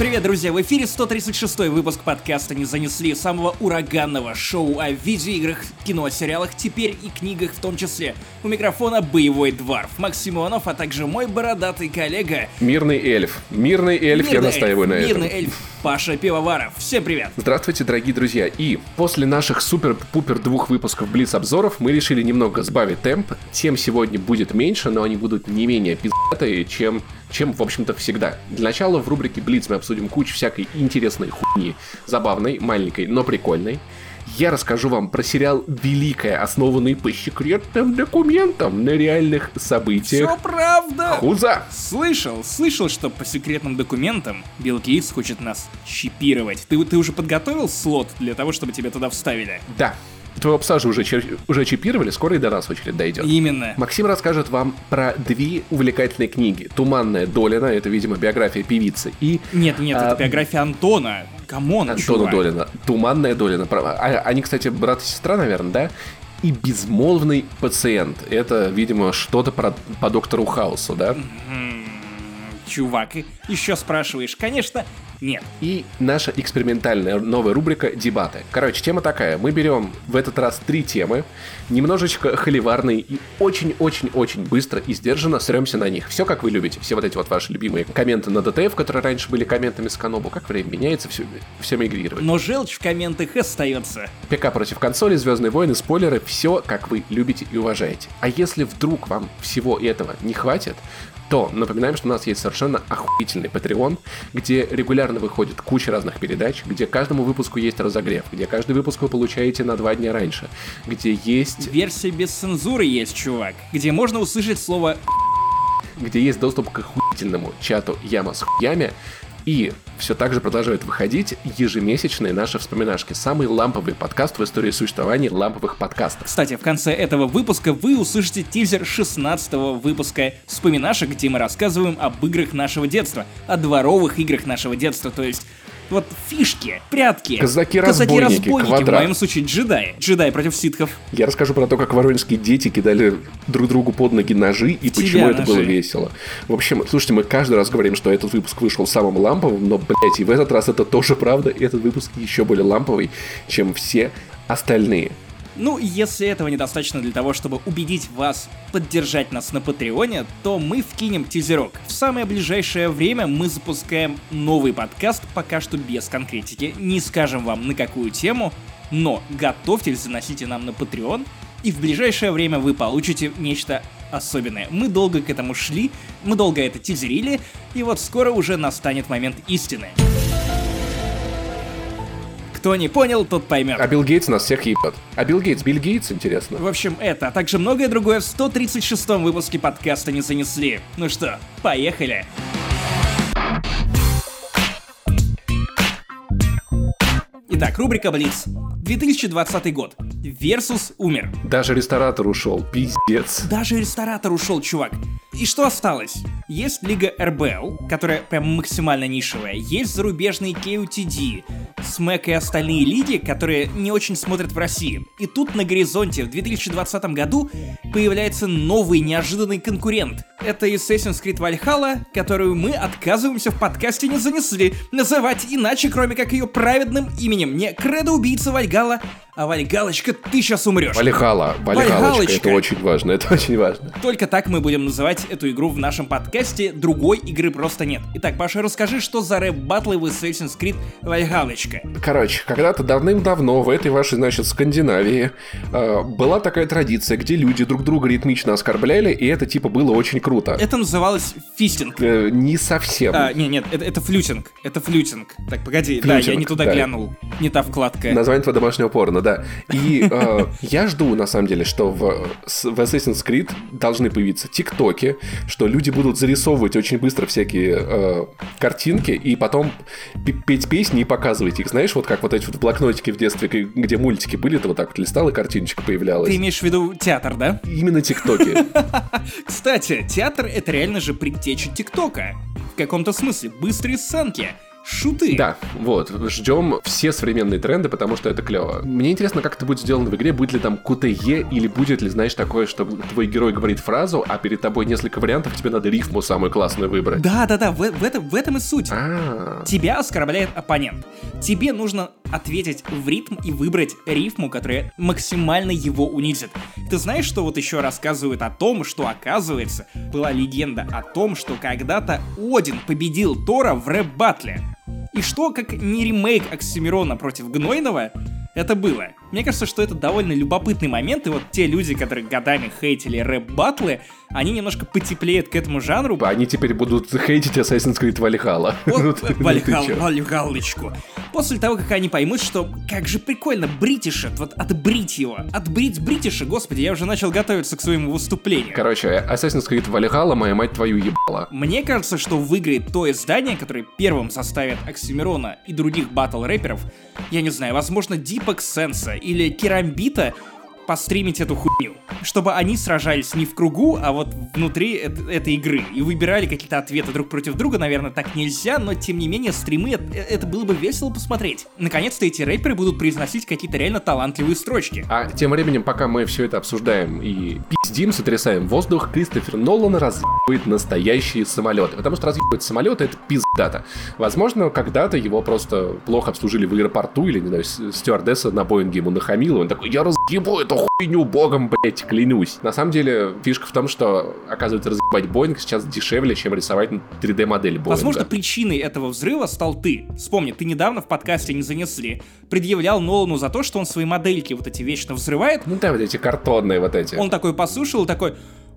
Привет, друзья! В эфире 136 выпуск подкаста «Не занесли» самого ураганного шоу о видеоиграх, кино, сериалах, теперь и книгах в том числе. У микрофона боевой дворф Максим Иванов, а также мой бородатый коллега... Мирный эльф. Мирный эльф, Мирный я настаиваю эльф, на Мирный этом. эльф Паша Пивоваров. Всем привет! Здравствуйте, дорогие друзья. И после наших супер-пупер двух выпусков Блиц-обзоров мы решили немного сбавить темп. Тем сегодня будет меньше, но они будут не менее пиздатые, чем чем, в общем-то, всегда. Для начала в рубрике Блиц мы обсудим кучу всякой интересной хуйни, забавной, маленькой, но прикольной. Я расскажу вам про сериал «Великая», основанный по секретным документам на реальных событиях. Все правда! Хуза! Слышал, слышал, что по секретным документам Билл Гейтс хочет нас чипировать. Ты, ты уже подготовил слот для того, чтобы тебя туда вставили? Да, твоего пса же уже, чер- уже чипировали, скоро и до нас очередь дойдет. Именно. Максим расскажет вам про две увлекательные книги. «Туманная Долина» — это, видимо, биография певицы, и Нет, нет, А, это биография Антона. Come on, Антона чувак. Долина. «Туманная Долина». А- Они, кстати, брат и сестра, наверное, да? И «Безмолвный пациент». Это, видимо, что-то про, по доктору Хаусу, да? Чувак, еще спрашиваешь? Конечно, нет. И наша экспериментальная новая рубрика «Дебаты». Короче, тема такая. Мы берем в этот раз три темы, немножечко холиварные и очень-очень-очень быстро и сдержанно сремся на них. Все как вы любите. Все вот эти вот ваши любимые комменты на DTF, которые раньше были комментами с Канобу. Как время меняется, все, все мигрировать. Но желчь в комментах остается. ПК против консоли, Звездные войны, спойлеры, все как вы любите и уважаете. А если вдруг вам всего этого не хватит, то напоминаем, что у нас есть совершенно охуительный Patreon, где регулярно выходит куча разных передач, где каждому выпуску есть разогрев, где каждый выпуск вы получаете на два дня раньше, где есть, Версия без цензуры есть, чувак, где можно услышать слово где есть доступ к охуительному чату Яма с хуями, и все так же продолжают выходить ежемесячные наши вспоминашки. Самый ламповый подкаст в истории существования ламповых подкастов. Кстати, в конце этого выпуска вы услышите тизер 16 выпуска «Вспоминашек», где мы рассказываем об играх нашего детства, о дворовых играх нашего детства, то есть вот фишки, прятки, Казаки-разбойники, в квадрат. моем случае джедаи, джедаи против ситхов. Я расскажу про то, как воронежские дети кидали друг другу под ноги ножи и тебя почему это было ножи. весело. В общем, слушайте, мы каждый раз говорим, что этот выпуск вышел самым ламповым, но, блядь, и в этот раз это тоже правда, и этот выпуск еще более ламповый, чем все остальные. Ну, если этого недостаточно для того, чтобы убедить вас поддержать нас на Патреоне, то мы вкинем тизерок. В самое ближайшее время мы запускаем новый подкаст, пока что без конкретики. Не скажем вам на какую тему, но готовьтесь, заносите нам на Patreon, и в ближайшее время вы получите нечто особенное. Мы долго к этому шли, мы долго это тизерили, и вот скоро уже настанет момент истины. Кто не понял, тот поймет. А Билл Гейтс нас всех ебет. А Билл Гейтс, Билл Гейтс, интересно. В общем, это, а также многое другое в 136-м выпуске подкаста не занесли. Ну что, поехали! Итак, рубрика Блиц. 2020 год. Версус умер. Даже ресторатор ушел, пиздец. Даже ресторатор ушел, чувак. И что осталось? Есть Лига РБЛ, которая прям максимально нишевая. Есть зарубежный KUTD, СМЭК и остальные лиги, которые не очень смотрят в России. И тут на горизонте в 2020 году появляется новый неожиданный конкурент. Это Assassin's Creed Valhalla, которую мы отказываемся в подкасте не занесли называть иначе, кроме как ее праведным именем. Не Кредо Убийца Вальгала, а Вальгалочка, ты сейчас умрешь. Валихала, Валихалочка, Вальгалочка. это очень важно, это очень важно. Только так мы будем называть эту игру в нашем подкасте, другой игры просто нет. Итак, Паша, расскажи, что за рэп-баттлы в Assassin's Creed Вальгалочка. Короче, когда-то давным-давно в этой вашей, значит, Скандинавии э, была такая традиция, где люди друг друга ритмично оскорбляли, и это типа было очень круто. Это называлось фистинг. Э, не совсем. А, не, нет, это, это flyting. Это flyting. Так, погоди, да, я Flyting, не туда да. глянул. Не та вкладка. Название твоего домашнего порно, да. И э, я жду, на самом деле, что в, в Assassin's Creed должны появиться тиктоки, что люди будут зарисовывать очень быстро всякие э, картинки и потом пе- петь песни и показывать их. Знаешь, вот как вот эти вот блокнотики в детстве, где мультики были, ты вот так вот листал, и картиночка появлялась. Ты имеешь в виду театр, да? Именно тиктоки. Кстати, театр — это реально же предтеча ТикТока. В каком-то смысле, быстрые сценки. Шуты. Да, вот, ждем все современные тренды, потому что это клево. Мне интересно, как это будет сделано в игре, будет ли там QTE или будет ли, знаешь, такое, что твой герой говорит фразу, а перед тобой несколько вариантов, тебе надо рифму самую классную выбрать. Да-да-да, в, в, этом, в этом и суть. А, Тебя оскорбляет оппонент. Тебе нужно ответить в ритм и выбрать рифму, которая максимально его унизит. Ты знаешь, что вот еще рассказывают о том, что оказывается была легенда о том, что когда-то Один победил Тора в рэп-батле. И что, как не ремейк Оксимирона против Гнойного, это было. Мне кажется, что это довольно любопытный момент, и вот те люди, которые годами хейтили рэп-батлы, они немножко потеплеют к этому жанру. они теперь будут хейтить Assassin's Creed Valhalla. Ну ты- ну? Вальгалочку. После того, как они поймут, что как же прикольно бритиша, вот отбрить его, отбрить бритиша, господи, я уже начал готовиться к своему выступлению. Короче, Assassin's Creed Valhalla, моя мать твою ебала. Мне кажется, что выиграет то издание, которое первым составит Оксимирона и других батл-рэперов, я не знаю, возможно, Дипок Сенса или Керамбита, постримить эту хуйню. Чтобы они сражались не в кругу, а вот внутри эт- этой игры. И выбирали какие-то ответы друг против друга, наверное, так нельзя, но тем не менее стримы, это, это было бы весело посмотреть. Наконец-то эти рэперы будут произносить какие-то реально талантливые строчки. А тем временем, пока мы все это обсуждаем и пиздим, сотрясаем воздух, Кристофер Нолан разъебывает настоящие самолеты. Потому что разъебывать самолеты это пиздата. Возможно, когда-то его просто плохо обслужили в аэропорту, или, не знаю, стюардесса на Боинге ему нахамила, он такой, я разъебу эту хуйню богом, блять, клянусь. На самом деле, фишка в том, что, оказывается, разъебать Боинг сейчас дешевле, чем рисовать 3D-модель Боинга. Возможно, причиной этого взрыва стал ты. Вспомни, ты недавно в подкасте не занесли. Предъявлял Нолану за то, что он свои модельки вот эти вечно взрывает. Ну да, вот эти картонные вот эти. Он такой послушал, такой,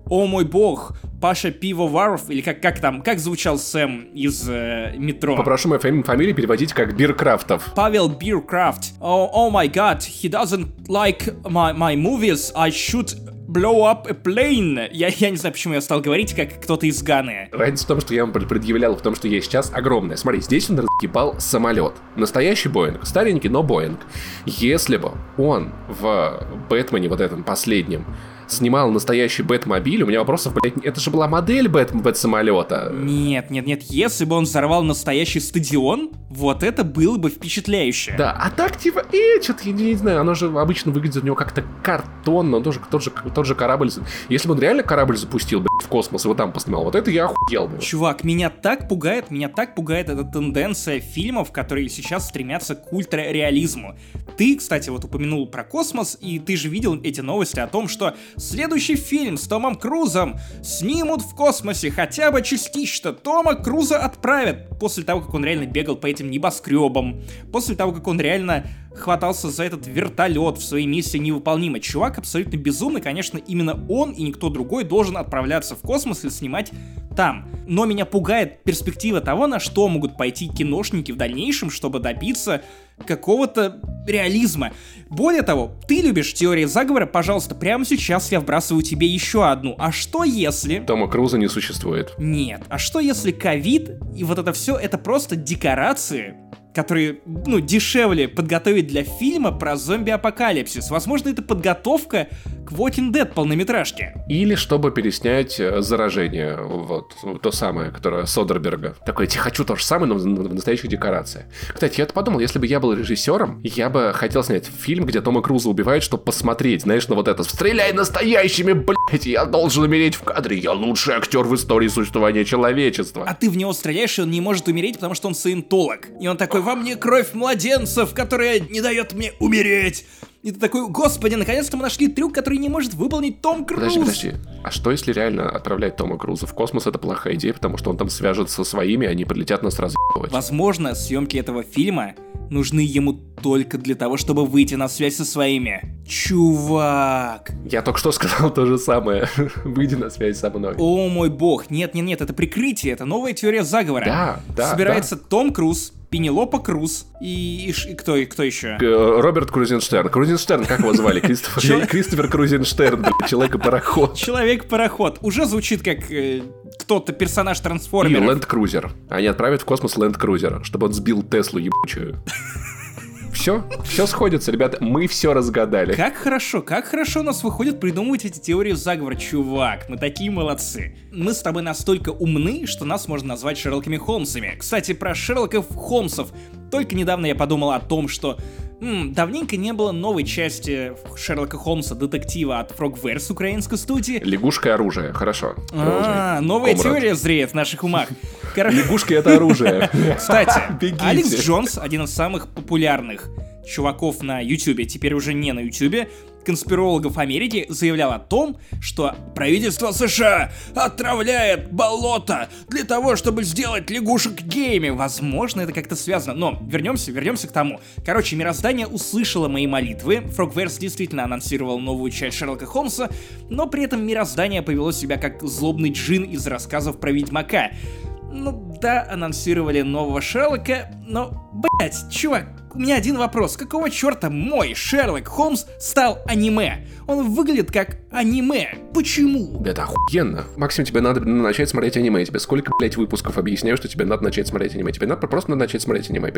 о мой бог, Паша Пивоваров, или как, как там, как звучал Сэм из э, метро? Попрошу мою фами- фамилию переводить как Биркрафтов. Павел Биркрафт. О, my god, he doesn't like my, my movies, I should blow up a plane. Я, я не знаю, почему я стал говорить, как кто-то из Ганы. Разница в том, что я вам пр- предъявлял, в том, что есть сейчас огромная. Смотри, здесь он разъебал самолет. Настоящий Боинг. Старенький, но Боинг. Если бы он в Бэтмене вот этом последнем снимал настоящий Бэтмобиль, у меня вопросов, блядь, это же была модель Бэт, Бэт-самолета. Нет, нет, нет, если бы он взорвал настоящий стадион, вот это было бы впечатляюще. Да, а так типа, э, что-то, я не, не знаю, оно же обычно выглядит у него как-то картонно, он тоже тот же, тот же корабль. Если бы он реально корабль запустил, блядь, в космос и вот там поснимал, вот это я охуел бы. Чувак, меня так пугает, меня так пугает эта тенденция фильмов, которые сейчас стремятся к ультрареализму. Ты, кстати, вот упомянул про космос, и ты же видел эти новости о том, что следующий фильм с Томом Крузом снимут в космосе хотя бы частично. Тома Круза отправят после того, как он реально бегал по этим небоскребам, после того, как он реально хватался за этот вертолет в своей миссии невыполнимой. Чувак абсолютно безумный, конечно, именно он и никто другой должен отправляться в космос и снимать там. Но меня пугает перспектива того, на что могут пойти киношники в дальнейшем, чтобы добиться какого-то реализма. Более того, ты любишь теории заговора, пожалуйста, прямо сейчас я вбрасываю тебе еще одну. А что если... Тома Круза не существует. Нет. А что если ковид и вот это все это просто декорации, которые, ну, дешевле подготовить для фильма про зомби-апокалипсис? Возможно, это подготовка к Walking Dead полнометражке. Или чтобы переснять э, заражение, вот, то самое, которое Содерберга. Такой, я хочу то же самое, но в настоящих декорациях. Кстати, я подумал, если бы я был режиссером, я бы хотел снять фильм, где Тома Круза убивают, чтобы посмотреть, знаешь, на вот это «Стреляй настоящими, блядь, я должен умереть в кадре, я лучший актер в истории существования человечества». А ты в него стреляешь, и он не может умереть, потому что он саентолог. И он такой, во мне кровь младенцев, которая не дает мне умереть. И ты такой, господи, наконец-то мы нашли трюк, который не может выполнить Том Круз. Подожди, подожди. А что если реально отправлять Тома Круза в космос? Это плохая идея, потому что он там свяжется со своими, они прилетят нас разъебывать. Возможно, съемки этого фильма нужны ему только для того, чтобы выйти на связь со своими. Чувак. Я только что сказал то же самое. Выйди на связь со мной. О мой бог. Нет, нет, нет, это прикрытие, это новая теория заговора. Да, да, Собирается Том Круз, Пенелопа Круз и, и и кто, и кто еще? Э, Роберт Крузенштерн. Крузенштерн, как его звали? Кристофер, Кристофер Крузенштерн, человек-пароход. Человек-пароход. Уже звучит как э, кто-то персонаж трансформера. Ленд Крузер. Они отправят в космос Ленд Крузера, чтобы он сбил Теслу ебучую. Все, все сходится, ребята, мы все разгадали. Как хорошо, как хорошо у нас выходит придумывать эти теории заговора, чувак. Мы такие молодцы. Мы с тобой настолько умны, что нас можно назвать Шерлоками Холмсами. Кстати, про Шерлоков Холмсов. Только недавно я подумал о том, что М, давненько не было новой части Шерлока Холмса детектива от Frogwares украинской студии. Лягушка и оружие, хорошо. А, новая Комрад. теория зреет в наших умах. Кор- Лягушка это оружие. Кстати. Алекс Джонс, один из самых популярных чуваков на Ютубе, теперь уже не на Ютубе, конспирологов Америки, заявлял о том, что правительство США отравляет болото для того, чтобы сделать лягушек геями. Возможно, это как-то связано. Но вернемся, вернемся к тому. Короче, мироздание услышало мои молитвы. Frogverse действительно анонсировал новую часть Шерлока Холмса, но при этом мироздание повело себя как злобный джин из рассказов про Ведьмака. Ну да, анонсировали нового Шерлока, но, блять, чувак, у меня один вопрос. Какого черта мой Шерлок Холмс стал аниме? Он выглядит как аниме. Почему? Это охуенно. Максим, тебе надо начать смотреть аниме. Тебе сколько, блядь, выпусков объясняю, что тебе надо начать смотреть аниме. Тебе надо просто надо начать смотреть аниме.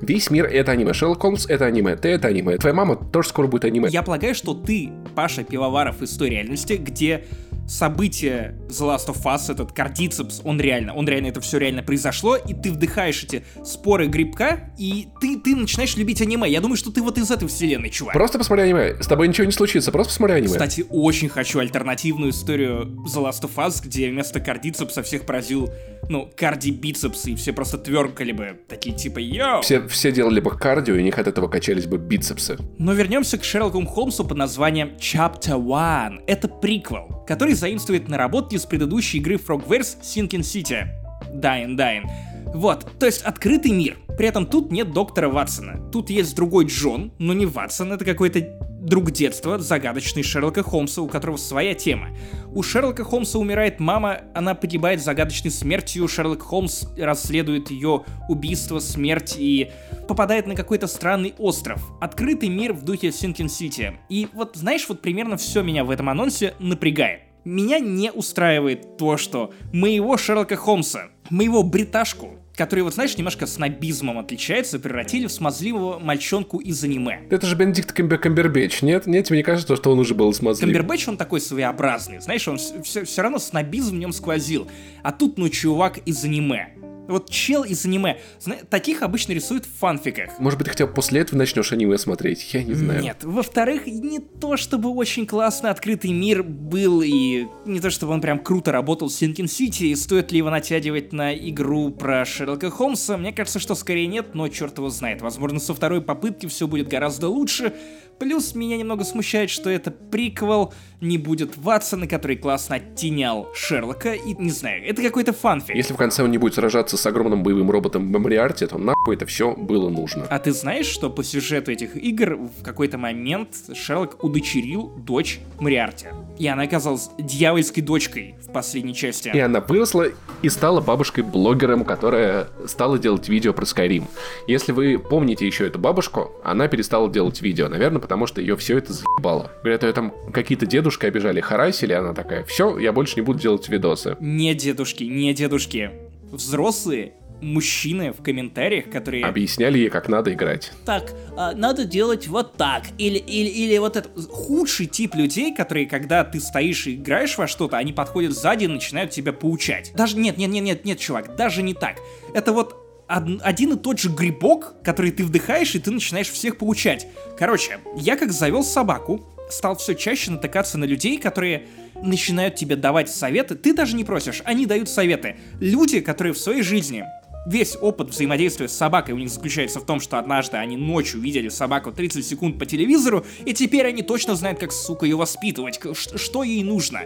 Весь мир это аниме. Шерлок Холмс это аниме. Ты это аниме. Твоя мама тоже скоро будет аниме. Я полагаю, что ты, Паша Пивоваров из той реальности, где события The Last of Us, этот кардицепс, он реально, он реально, это все реально произошло, и ты вдыхаешь эти споры грибка, и ты, ты начинаешь любить аниме. Я думаю, что ты вот из этой вселенной, чувак. Просто посмотри аниме. С тобой ничего не случится. Просто посмотри аниме. Кстати, очень хочу альтернативную историю The Last of Us, где вместо кардицепса всех поразил, ну, карди-бицепс, и все просто тверкали бы, такие типа «Йоу!». Все, все делали бы кардио, и у них от этого качались бы бицепсы. Но вернемся к Шерлоку Холмсу под названием Chapter One. Это приквел, который заимствует наработки с предыдущей игры Frogwares Sinking City. Dying Dying. Вот, то есть открытый мир. При этом тут нет доктора Ватсона. Тут есть другой Джон, но не Ватсон, это какой-то друг детства, загадочный Шерлока Холмса, у которого своя тема. У Шерлока Холмса умирает мама, она погибает загадочной смертью, Шерлок Холмс расследует ее убийство, смерть и попадает на какой-то странный остров. Открытый мир в духе Синкин Сити. И вот, знаешь, вот примерно все меня в этом анонсе напрягает. Меня не устраивает то, что моего Шерлока Холмса, моего бриташку, который, вот знаешь, немножко снобизмом отличается, превратили в смазливого мальчонку из аниме. Это же Бенедикт Камбер Камбербэтч, нет? Нет, тебе не кажется, что он уже был смазлив? Камбербэтч, он такой своеобразный, знаешь, он все, все равно снобизм в нем сквозил. А тут, ну, чувак из аниме. Вот чел из аниме. Зна- таких обычно рисуют в фанфиках. Может быть, ты хотя бы после этого начнешь аниме смотреть? Я не знаю. Нет, во-вторых, не то чтобы очень классно открытый мир был, и не то чтобы он прям круто работал в Синкин Сити, и стоит ли его натягивать на игру про Шерлока Холмса, мне кажется, что скорее нет, но черт его знает. Возможно, со второй попытки все будет гораздо лучше. Плюс меня немного смущает, что это приквел, не будет Ватсона, который классно оттенял Шерлока, и не знаю, это какой-то фанфик. Если в конце он не будет сражаться с огромным боевым роботом Мемориарти, то нахуй это все было нужно. А ты знаешь, что по сюжету этих игр в какой-то момент Шерлок удочерил дочь Мариарти? И она оказалась дьявольской дочкой в последней части. И она выросла и стала бабушкой-блогером, которая стала делать видео про Skyrim. Если вы помните еще эту бабушку, она перестала делать видео, наверное, потому что ее все это заебало. Говорят, ее там какие-то дедушки обижали, харасили, она такая, все, я больше не буду делать видосы. Не дедушки, не дедушки. Взрослые мужчины в комментариях, которые... Объясняли ей, как надо играть. Так, а, надо делать вот так. Или, или, или вот это. Худший тип людей, которые, когда ты стоишь и играешь во что-то, они подходят сзади и начинают тебя поучать. Даже нет, нет, нет, нет, нет, чувак, даже не так. Это вот од- один и тот же грибок, который ты вдыхаешь, и ты начинаешь всех поучать. Короче, я как завел собаку, стал все чаще натыкаться на людей, которые начинают тебе давать советы. Ты даже не просишь, они дают советы. Люди, которые в своей жизни Весь опыт взаимодействия с собакой у них заключается в том, что однажды они ночью видели собаку 30 секунд по телевизору, и теперь они точно знают, как, сука, ее воспитывать, что ей нужно.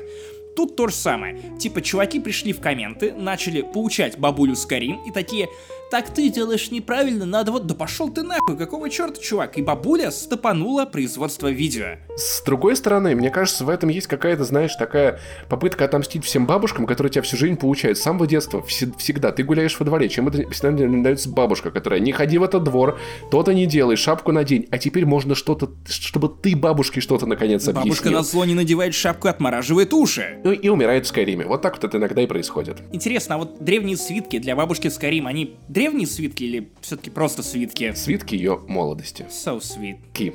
Тут то же самое. Типа, чуваки пришли в комменты, начали поучать бабулю Скарин и такие, так ты делаешь неправильно, надо вот... Да пошел ты нахуй, какого черта, чувак? И бабуля стопанула производство видео. С другой стороны, мне кажется, в этом есть какая-то, знаешь, такая попытка отомстить всем бабушкам, которые тебя всю жизнь получают. С самого детства, все- всегда. Ты гуляешь во дворе, чем это всегда дается бабушка, которая не ходи в этот двор, то-то не делай, шапку надень. А теперь можно что-то, чтобы ты бабушке что-то наконец Бабушка объяснил. на зло не надевает шапку, отмораживает уши. и, и умирает в Скайриме. Вот так вот это иногда и происходит. Интересно, а вот древние свитки для бабушки Скайрим, они древние свитки или все-таки просто свитки? Свитки ее молодости. So sweet. Ки.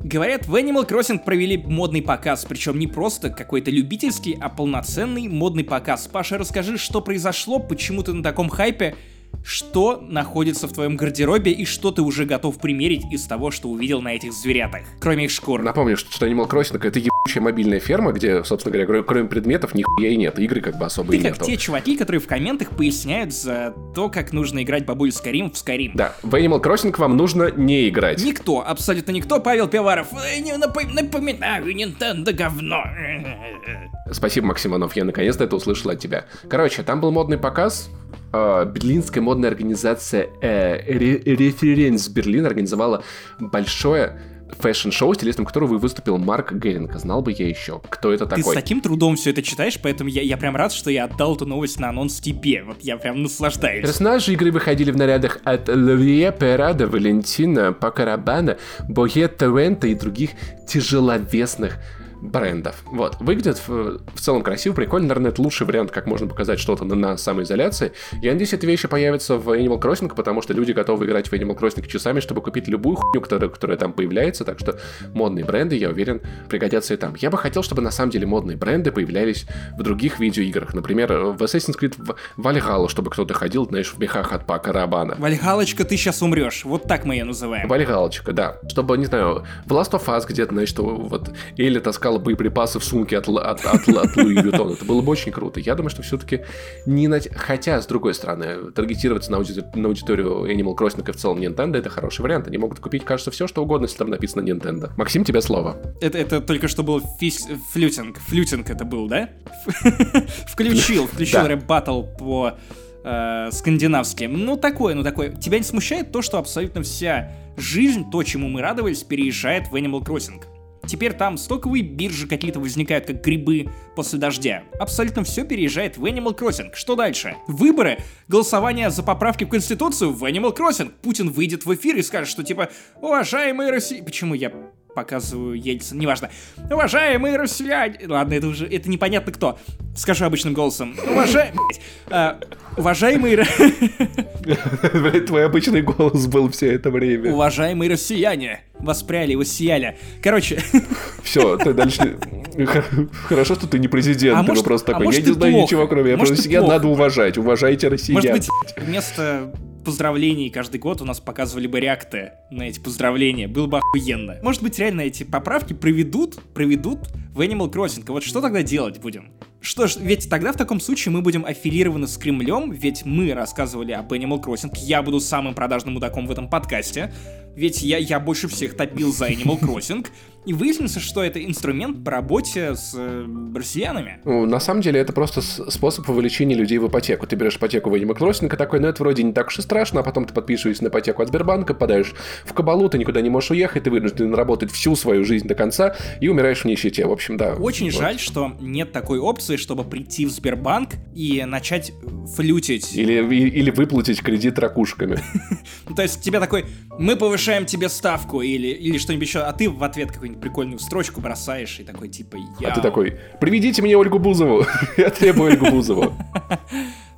Говорят, в Animal Crossing провели модный показ, причем не просто какой-то любительский, а полноценный модный показ. Паша, расскажи, что произошло, почему ты на таком хайпе, что находится в твоем гардеробе и что ты уже готов примерить из того, что увидел на этих зверятах, кроме их шкур. Напомню, что Animal Crossing это ебучая мобильная ферма, где, собственно говоря, кроме, кроме предметов нихуя и нет. Игры как бы особо Ты и как нету. те чуваки, которые в комментах поясняют за то, как нужно играть бабуль Скарим в Скарим. Да, в Animal Crossing вам нужно не играть. Никто, абсолютно никто, Павел Пиваров, «Э, не напом- напоминаю, Nintendo говно. Спасибо, Максиманов, я наконец-то это услышал от тебя. Короче, там был модный показ. Э, Берлинская модная организация э, Ре- Reference Berlin организовала большое фэшн-шоу, стилистом которого выступил Марк Геринг. Знал бы я еще, кто это Ты с такой. таким трудом все это читаешь, поэтому я, я прям рад, что я отдал эту новость на анонс тебе. Вот я прям наслаждаюсь. Персонажи игры выходили в нарядах от Loewe, Prada, Valentino, Paco Rabanne, Bottega Veneta и других тяжеловесных брендов. Вот. Выглядит в, в целом красиво, прикольно. Наверное, это лучший вариант, как можно показать что-то на, на самоизоляции. Я надеюсь, эти вещи появятся в Animal Crossing, потому что люди готовы играть в Animal Crossing часами, чтобы купить любую хуйню, которая, которая там появляется. Так что модные бренды, я уверен, пригодятся и там. Я бы хотел, чтобы на самом деле модные бренды появлялись в других видеоиграх. Например, в Assassin's Creed Valhalla, чтобы кто-то ходил, знаешь, в мехах от Пака Рабана. Вальгалочка, ты сейчас умрешь. Вот так мы ее называем. Вальгалочка, да. Чтобы, не знаю, в Last of Us где-то, значит, вот Элли таскала боеприпасы в сумке от, от, от, от Луи Виттона. Это было бы очень круто. Я думаю, что все-таки не на... Хотя, с другой стороны, таргетироваться на, ауди- на аудиторию Animal Crossing и в целом Nintendo это хороший вариант. Они могут купить, кажется, все, что угодно, если там написано Nintendo. Максим, тебе слово. Это, это только что был фис... flyting. Flyting это был, да? Включил, включил Да. рэп-баттл по э, скандинавски. Ну, такое, ну, такое. Тебя не смущает то, что абсолютно вся жизнь, то, чему мы радовались, переезжает в Animal Crossing? Теперь там стоковые биржи какие-то возникают, как грибы после дождя. Абсолютно все переезжает в Animal Crossing. Что дальше? Выборы? Голосование за поправки в Конституцию в Animal Crossing. Путин выйдет в эфир и скажет, что типа, уважаемые России... Почему я показываю Ельцин, неважно. Уважаемые россияне... Ладно, это уже... Это непонятно кто. Скажу обычным голосом. Уважаемые... уважаемые... ро- Блядь, твой обычный голос был все это время. Уважаемые россияне. Воспряли, воссияли. Короче, Все, ты дальше... Хорошо, что ты не президент, А ты может- просто а такой, я не знаю плохо. ничего, кроме... Я Может просто я плохо. надо уважать, уважайте россиян. может быть, вместо поздравлений каждый год у нас показывали бы реакты на эти поздравления. Было бы охуенно. Может быть, реально эти поправки проведут, проведут в Animal Crossing. А Вот что тогда делать будем? Что ж, ведь тогда в таком случае мы будем аффилированы с Кремлем, ведь мы рассказывали об Animal Crossing, я буду самым продажным мудаком в этом подкасте, ведь я, я больше всех топил за Animal Crossing, и выяснится, что это инструмент по работе с э, россиянами. Ну, На самом деле, это просто способ вовлечения людей в ипотеку. Ты берешь ипотеку в Animal Crossing, и такой, ну это вроде не так уж и страшно, а потом ты подписываешься на ипотеку от Сбербанка, подаешь в кабалу, ты никуда не можешь уехать, ты вынужден работать всю свою жизнь до конца и умираешь в нищете. В общем, да. Очень Вот. жаль, что нет такой опции, чтобы прийти в Сбербанк и начать флютить. Или, и- или выплатить кредит ракушками. Ну, То есть тебе такой, мы повышаем тебе ставку или, или что-нибудь еще, а ты в ответ какую-нибудь прикольную строчку бросаешь и такой типа я. А ты такой, приведите мне Ольгу Бузову. Я требую Ольгу Бузову.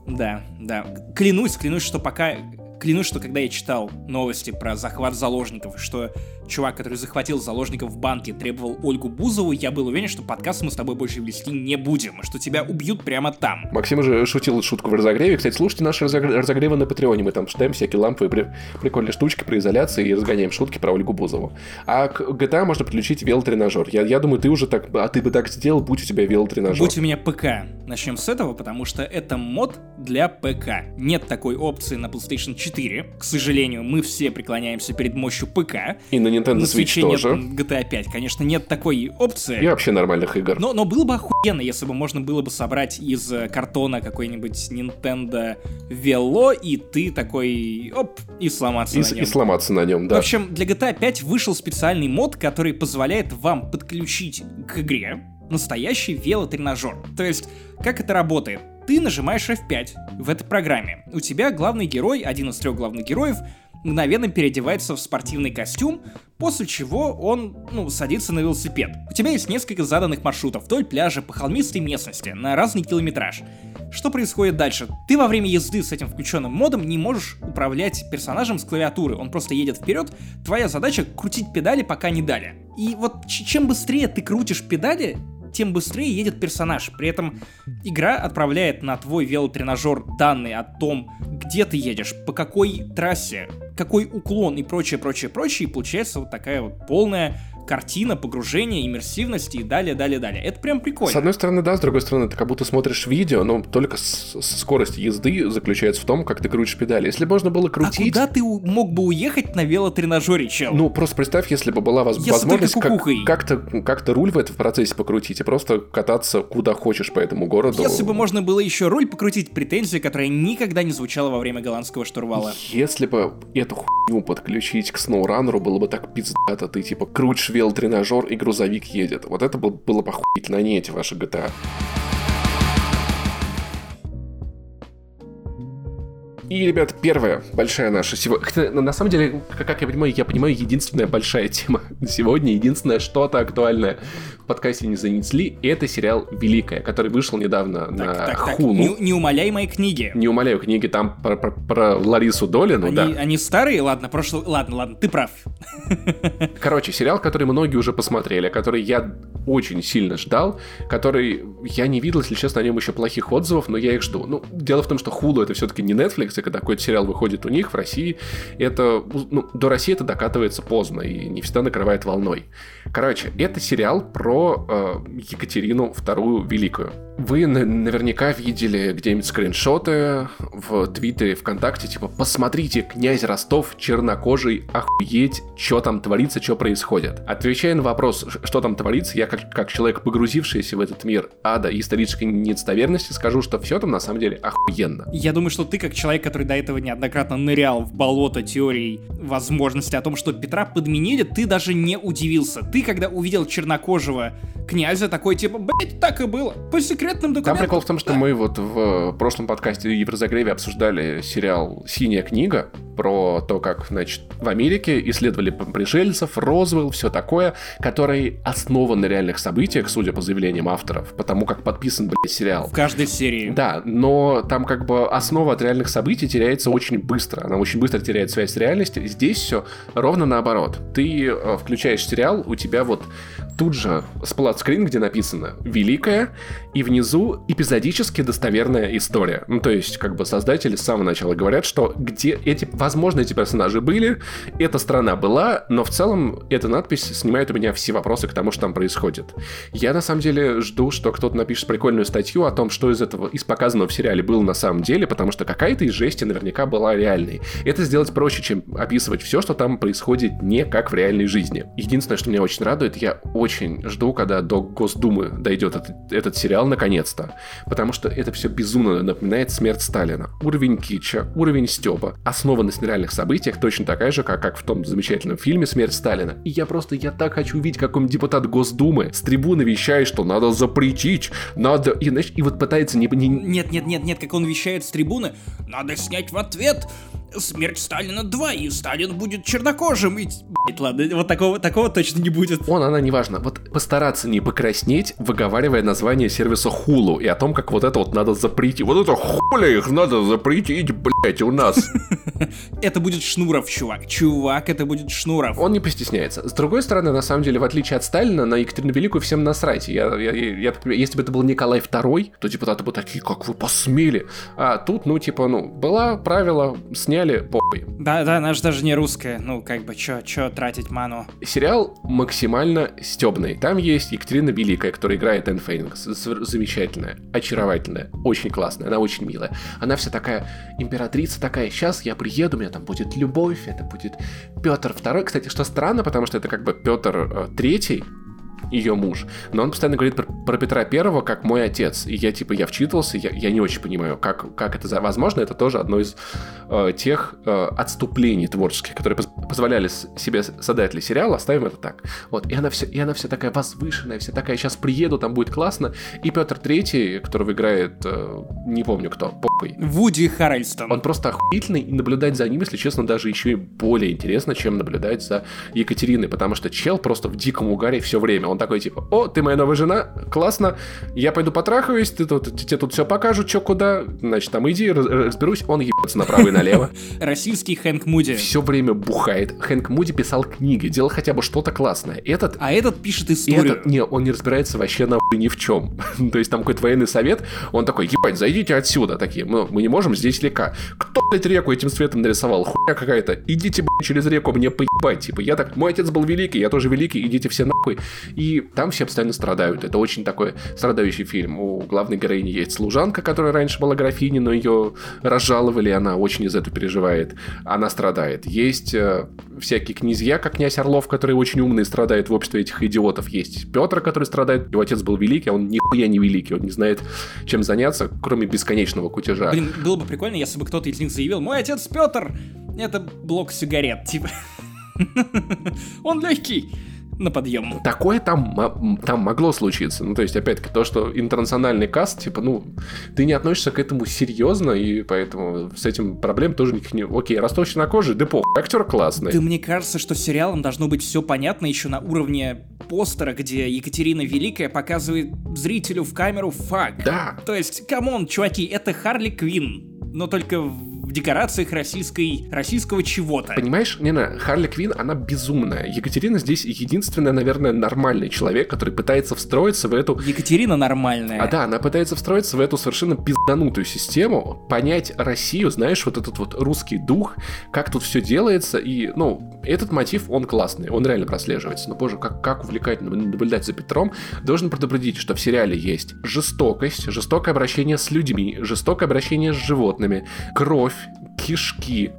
Да, да. Клянусь, клянусь, что пока... Клянусь, что когда я читал новости про захват заложников, что чувак, который захватил заложников в банке, требовал Ольгу Бузову, я был уверен, что подкаст мы с тобой больше вести не будем, что тебя убьют прямо там. Максим уже шутил шутку в разогреве. Кстати, слушайте наши разогр- разогревы на Патреоне. Мы там читаем всякие ламповые при- прикольные штучки про изоляции и разгоняем шутки про Ольгу Бузову. А к GTA можно подключить велотренажер. Я, я думаю, ты уже так... А ты бы так сделал, будь у тебя велотренажер. Будь у меня ПК. Начнем с этого, потому что это мод для ПК. Нет такой опции на PlayStation 4. К сожалению, мы все преклоняемся перед мощью ПК. И на Nintendo На Switch свече нет тоже. GTA 5. Конечно, нет такой опции. И вообще нормальных игр. Но, но было бы охуенно, если бы можно было бы собрать из э, картона какой-нибудь Nintendo Velo, и ты такой, оп, и сломаться и, на нем. и сломаться на нем, В да. общем, для GTA 5 вышел специальный мод, который позволяет вам подключить к игре настоящий велотренажер. То есть, как это работает? Ты нажимаешь F5 в этой программе. У тебя главный герой, один из трех главных героев, мгновенно переодевается в спортивный костюм, после чего он, ну, садится на велосипед. У тебя есть несколько заданных маршрутов вдоль пляжа по холмистой местности на разный километраж. Что происходит дальше? Ты во время езды с этим включенным модом не можешь управлять персонажем с клавиатуры, он просто едет вперед, твоя задача крутить педали, пока не дали. И вот чем быстрее ты крутишь педали, тем быстрее едет персонаж. При этом игра отправляет на твой велотренажер данные о том, где ты едешь, по какой трассе, какой уклон и прочее, прочее, прочее, и получается вот такая вот полная картина, погружение, иммерсивность и далее, далее, далее. Это прям прикольно. С одной стороны, да, с другой стороны, ты как будто смотришь видео, но только с, с скорость езды заключается в том, как ты крутишь педали. Если можно было крутить... А куда ты мог бы уехать на велотренажере, чел? Ну, просто представь, если бы была воз... возможность как- как-то, как-то руль в этом процессе покрутить и просто кататься куда хочешь по этому городу. Если бы можно было еще руль покрутить, претензия, которая никогда не звучала во время голландского штурвала. Если бы эту хуйню подключить к сноураннеру, было бы так пиздато, ты типа крутишь велотренажер и грузовик едет. Вот это было, было бы охуительно, не эти ваши GTA. И, ребят, первая большая наша сегодня... На самом деле, как я понимаю, я понимаю, единственная большая тема сегодня, единственное что-то актуальное в подкасте не занесли, это сериал «Великая», который вышел недавно так, на так, так. Не, не умоляй мои книги. Не умоляю книги, там про, про, про Ларису Долину, они, да. Они старые? Ладно, прошлый... Ладно, ладно, ты прав. Короче, сериал, который многие уже посмотрели, который я очень сильно ждал, который я не видел, если честно, о нем еще плохих отзывов, но я их жду. Ну, дело в том, что Hulu это все-таки не Netflix, и когда какой-то сериал выходит у них в России, это, ну, до России это докатывается поздно и не всегда накрывает волной. Короче, это сериал про э, Екатерину вторую Великую. Вы наверняка видели где-нибудь скриншоты в Твиттере, ВКонтакте, типа «Посмотрите, князь Ростов, чернокожий, охуеть, что там творится, что происходит». Отвечая на вопрос, что там творится, я как, как человек, погрузившийся в этот мир ада и исторической недостоверности, скажу, что все там на самом деле охуенно. Я думаю, что ты как человек, который до этого неоднократно нырял в болото теорий возможности о том, что Петра подменили, ты даже не удивился. Ты, когда увидел чернокожего князя, такой типа, блять, так и было. По секретным документам. Там прикол в том, что да. мы вот в прошлом подкасте Еврозагреве обсуждали сериал «Синяя книга», про то, как, значит, в Америке исследовали пришельцев, Розвелл, все такое, который основан на реальных событиях, судя по заявлениям авторов, потому как подписан, блядь, сериал. В каждой серии. Да, но там как бы основа от реальных событий теряется очень быстро. Она очень быстро теряет связь с реальностью. Здесь все ровно наоборот. Ты э, включаешь сериал, у тебя вот тут же сплат-скрин, где написано «Великая», и внизу эпизодически достоверная история. Ну, то есть, как бы создатели с самого начала говорят, что где эти, возможно, эти персонажи были, эта страна была, но в целом эта надпись снимает у меня все вопросы к тому, что там происходит. Я, на самом деле, жду, что кто-то напишет прикольную статью о том, что из этого, из показанного в сериале было на самом деле, потому что какая-то из жести наверняка была реальной. Это сделать проще, чем описывать все, что там происходит не как в реальной жизни. Единственное, что меня очень радует, я очень жду, когда до Госдумы дойдет этот, этот сериал наконец-то. Потому что это все безумно напоминает смерть Сталина. Уровень кича, уровень стеба, основанность на реальных событиях точно такая же, как, как в том замечательном фильме «Смерть Сталина». И я просто, я так хочу увидеть, как он депутат Госдумы с трибуны вещает, что надо запретить, надо... И, знаешь, и вот пытается не... не... Нет, нет, нет, нет, как он вещает с трибуны, надо снять в ответ смерть Сталина 2, и Сталин будет чернокожим. И, блядь, ладно, вот такого, такого точно не будет. Он, она, неважно. Вот постараться не покраснеть, выговаривая название сервиса Хулу и о том, как вот это вот надо запретить. Вот это хуля их надо запретить, блядь, у нас. Это будет Шнуров, чувак. Чувак, это будет Шнуров. Он не постесняется. С другой стороны, на самом деле, в отличие от Сталина, на Екатерину Великую всем насрать. Я, я, я, если бы это был Николай II, то депутаты бы такие, как вы посмели. А тут, ну, типа, ну, была правило, сняли сняли, похуй. Да, да, она же даже не русская, ну, как бы, чё, чё тратить ману? Сериал максимально стебный. Там есть Екатерина Великая, которая играет Энн Фейнинг, замечательная, очаровательная, очень классная, она очень милая. Она вся такая императрица такая, сейчас я приеду, у меня там будет любовь, это будет Петр II. Кстати, что странно, потому что это как бы Петр III, ее муж. Но он постоянно говорит про, про Петра Первого как мой отец. И я, типа, я вчитывался, я, я не очень понимаю, как, как это возможно. Это тоже одно из э, тех э, отступлений творческих, которые поз позволяли себе создатели сериала, оставим это так. Вот, и она, все, и она вся такая возвышенная, вся такая, сейчас приеду, там будет классно. И Петр Третий, которого играет, э, не помню кто, похуй. Вуди Харрельстон. Он просто охуительный, и наблюдать за ним, если честно, даже еще и более интересно, чем наблюдать за Екатериной, потому что чел просто в диком угаре все время. Он такой, типа, о, ты моя новая жена, классно, я пойду потрахаюсь, ты тут, тебе тут все покажут, что куда, значит, там иди, разберусь, он ебется направо и налево. Российский Хэнк Муди. Все время бухает. Хэнк Муди писал книги, делал хотя бы что-то классное. Этот... А этот пишет историю. Этот, не, он не разбирается вообще на ни в чем. То есть там какой-то военный совет, он такой, ебать, зайдите отсюда. Такие, мы, мы не можем здесь лека. Кто, блядь, реку этим цветом нарисовал? Хуйня какая-то. Идите, блядь, через реку, мне поебать. Типа, я так, мой отец был великий, я тоже великий, идите все нахуй. И там все постоянно страдают. Это очень такой страдающий фильм. У главной героини есть служанка, которая раньше была графиней, но ее разжаловали, она очень из этого переживает. Она страдает. Есть э, всякие князья, как князь Орлов, который очень умный, страдает в обществе этих идиотов. Есть Петр, который страдает, его отец был великий, а он нихуя не великий, он не знает, чем заняться, кроме бесконечного кутежа. Блин, было бы прикольно, если бы кто-то из них заявил, мой отец Петр, это блок сигарет, типа. Он легкий на подъем. Такое там, там могло случиться. Ну, то есть, опять-таки, то, что интернациональный каст, типа, ну, ты не относишься к этому серьезно, и поэтому с этим проблем тоже никаких не... Окей, ростовщик на коже, да по, актер классный. Да мне кажется, что сериалом должно быть все понятно еще на уровне постера, где Екатерина Великая показывает зрителю в камеру fuck. Да. То есть, come on, чуваки, это Харли Квин, но только в декорациях российской, российского чего-то. Понимаешь, не на Харли Квин, она безумная. Екатерина здесь единственная, наверное, нормальный человек, который пытается встроиться в эту... Екатерина нормальная. А да, она пытается встроиться в эту совершенно пизданутую систему, понять Россию, знаешь, вот этот вот русский дух, как тут все делается, и, ну, этот мотив, он классный, он реально прослеживается. Но, боже, как, как увлекательно наблюдать за Петром. Должен предупредить, что в сериале есть жестокость, жестокое обращение с людьми, жестокое обращение с животными, кровь, кишки,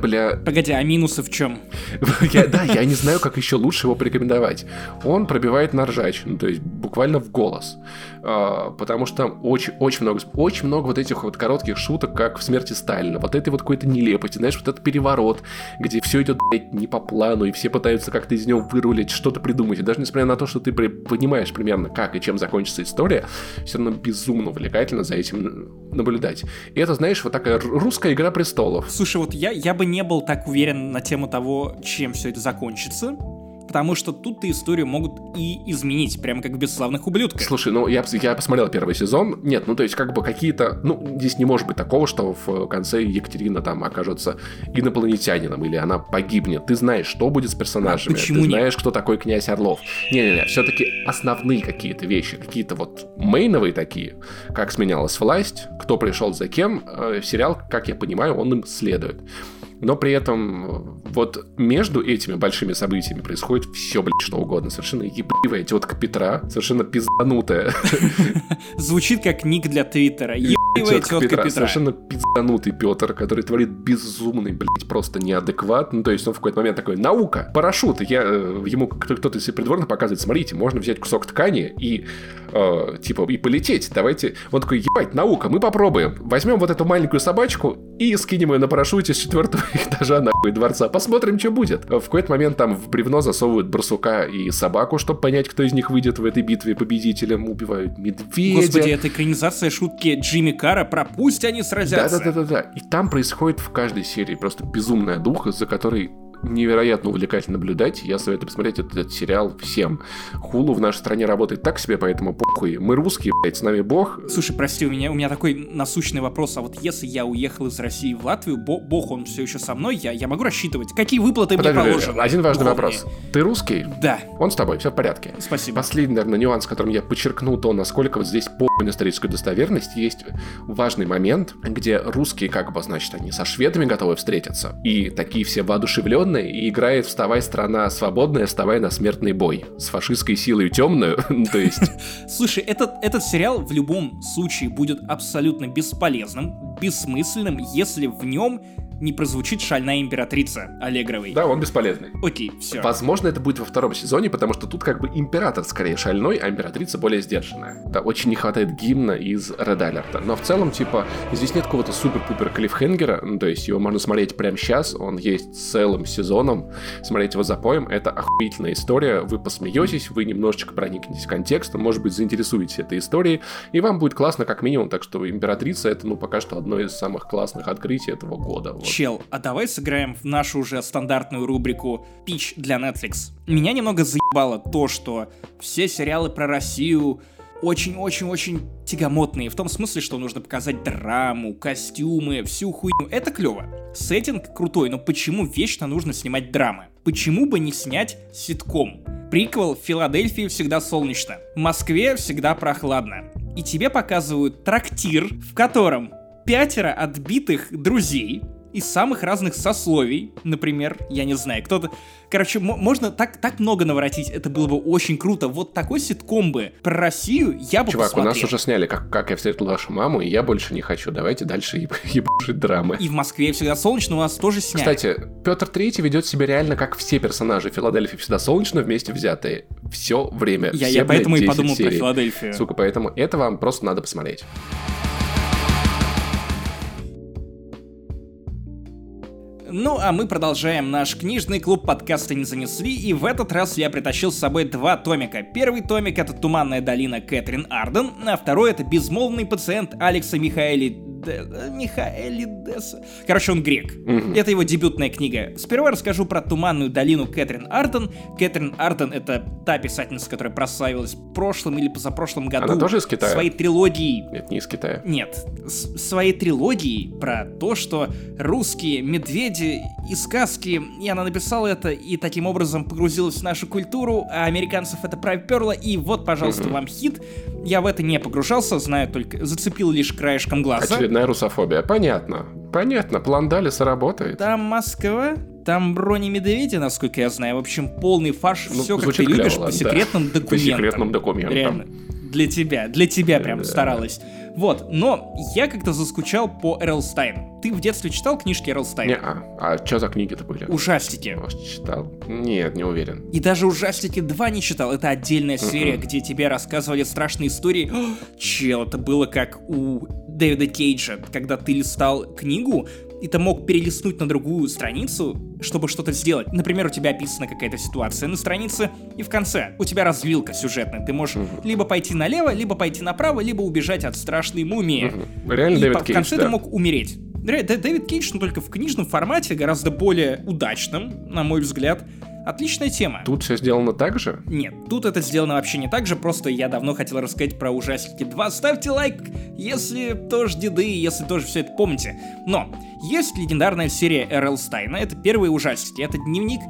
бля... Погоди, а минусы в чем? я, да, я не знаю, как еще лучше его порекомендовать. Он пробивает на ржачину, то есть буквально в голос. А, потому что там очень, очень много, очень много вот этих вот коротких шуток, как в смерти Сталина. Вот этой вот какой-то нелепости, знаешь, вот этот переворот, где все идет, блядь, не по плану, и все пытаются как-то из него вырулить, что-то придумать. И даже несмотря на то, что ты понимаешь примерно, как и чем закончится история, все равно безумно увлекательно за этим наблюдать. И это, знаешь, вот такая русская игра престолов. Слушай, вот я, я бы не был так уверен на тему того, чем все это закончится потому что тут-то историю могут и изменить, прямо как в «Бесславных ублюдках». Слушай, ну я, я посмотрел первый сезон, нет, ну то есть как бы какие-то, ну здесь не может быть такого, что в конце Екатерина там окажется инопланетянином или она погибнет. Ты знаешь, что будет с персонажами, а почему ты нет? знаешь, кто такой князь Орлов. Не-не-не, все-таки основные какие-то вещи, какие-то вот мейновые такие, как сменялась власть, кто пришел за кем, э, сериал, как я понимаю, он им следует но при этом вот между этими большими событиями происходит все, блядь, что угодно. Совершенно ебливая тетка Петра, совершенно пизданутая. Звучит как ник для Твиттера. Ебливая тетка Петра. Совершенно пизданутый Петр, который творит безумный, блядь, просто неадекват. Ну, то есть он в какой-то момент такой, наука, парашют. Я, э, ему кто-то из придворных показывает, смотрите, можно взять кусок ткани и э, типа, и полететь. Давайте. Он такой, ебать, наука, мы попробуем. Возьмем вот эту маленькую собачку и скинем ее на парашюте с четвертого этажа нахуй дворца. Посмотрим, что будет. В какой-то момент там в бревно засовывают барсука и собаку, чтобы понять, кто из них выйдет в этой битве победителем. Убивают медведя. Господи, это экранизация шутки Джимми Кара про «Пусть они сразятся». Да-да-да-да. И там происходит в каждой серии просто безумная духа, за которой невероятно увлекательно наблюдать. Я советую посмотреть этот, этот сериал всем. Хулу в нашей стране работает так себе, поэтому похуй. Мы русские, блядь, с нами бог. Слушай, прости, у меня, у меня такой насущный вопрос. А вот если я уехал из России в Латвию, бо, бог, он все еще со мной, я, я могу рассчитывать? Какие выплаты Подожди, мне положены? Один важный духовные? вопрос. Ты русский? Да. Он с тобой, все в порядке. Спасибо. Последний, наверное, нюанс, которым я подчеркну то, насколько вот здесь по историческую достоверность, есть важный момент, где русские, как бы, значит, они со шведами готовы встретиться. И такие все воодушевленные, и играет «Вставай, страна свободная, вставай на смертный бой». С фашистской силой темную, то есть... Слушай, этот, этот сериал в любом случае будет абсолютно бесполезным, бессмысленным, если в нем не прозвучит шальная императрица Аллегровой. Да, он бесполезный. Окей, все. Возможно, это будет во втором сезоне, потому что тут как бы император скорее шальной, а императрица более сдержанная. Да, очень не хватает гимна из Red Alert. Но в целом, типа, здесь нет какого-то супер-пупер клиффхенгера, ну, то есть его можно смотреть прямо сейчас, он есть целым сезоном, смотреть его запоем, это охуительная история, вы посмеетесь, вы немножечко проникнетесь контекстом, может быть, заинтересуетесь этой историей, и вам будет классно как минимум, так что императрица это, ну, пока что одно из самых классных открытий этого года. Вот. Чел, а давай сыграем в нашу уже стандартную рубрику «Пич для Netflix». Меня немного заебало то, что все сериалы про Россию очень-очень-очень тягомотные, в том смысле, что нужно показать драму, костюмы, всю хуйню. Это клево. Сеттинг крутой, но почему вечно нужно снимать драмы? Почему бы не снять ситком? Приквел в Филадельфии всегда солнечно, в Москве всегда прохладно. И тебе показывают трактир, в котором пятеро отбитых друзей из самых разных сословий, например, я не знаю, кто-то... Короче, можно так, так много наворотить, это было бы очень круто. Вот такой ситком бы про Россию я бы Чувак, посмотрел. у нас уже сняли, как, как я встретил вашу маму, и я больше не хочу. Давайте дальше еб- ебашить драмы. И в Москве всегда солнечно, у нас тоже сняли. Кстати, Петр Третий ведет себя реально как все персонажи Филадельфии всегда солнечно вместе взятые. Все время. я, все, я блядь, поэтому и 10 подумал про серий. Филадельфию. Сука, поэтому это вам просто надо посмотреть. Ну, а мы продолжаем наш книжный клуб подкаста «Не занесли», и в этот раз я притащил с собой два томика. Первый томик — это «Туманная долина» Кэтрин Арден, а второй — это «Безмолвный пациент» Алекса Михаэли... Де... Михаэли Деса. Короче, он грек. Это его дебютная книга. Сперва расскажу про «Туманную долину» Кэтрин Арден. Кэтрин Арден — это та писательница, которая прославилась в прошлом или позапрошлом году. Она тоже из Китая? Своей трилогией Нет, не из Китая. нет, с- своей трилогией про то, что русские медведи и сказки, и она написала это, и таким образом погрузилась в нашу культуру, а американцев это проперло, и вот, пожалуйста, вам хит. Я в это не погружался, знаю только, зацепил лишь краешком глаза. Очередная русофобия. Понятно. Понятно, план Далиса работает. Там Москва, там брони медведи, насколько я знаю. В общем, полный фарш, Ну, все как ты любишь, клево, по да. секретным По документам. секретным документам. Реально. Для тебя, для тебя прям Да. старалась. Вот, но я как-то заскучал по Эрл Стайн. Ты в детстве читал книжки Эрл Стайн? Не-а. А что за книги-то были? Ужастики. Может, читал? Нет, не уверен. И даже Ужастики 2 не читал. Это отдельная серия, Мгм. где тебе рассказывали страшные истории. О, Чел, это было как у Дэвида Кейджа, когда ты листал книгу, и ты мог перелистнуть на другую страницу, чтобы что-то сделать. Например, у тебя описана какая-то ситуация на странице, и в конце у тебя развилка сюжетная. Ты можешь Мгм. либо пойти налево, либо пойти направо, либо убежать от страшной мумии. Мгм. Реально И Дэвид по- в Кейдж, конце да. ты мог умереть. Дэвид Кейдж, но только в книжном формате, гораздо более удачным, на мой взгляд. Отличная тема. Тут все сделано так же? Нет, тут это сделано вообще не так же, просто я давно хотел рассказать про ужастики 2. Ставьте лайк, если тоже деды, если тоже все это помните. Но есть легендарная серия Р.Л. Стайна, это первые ужастики, это дневник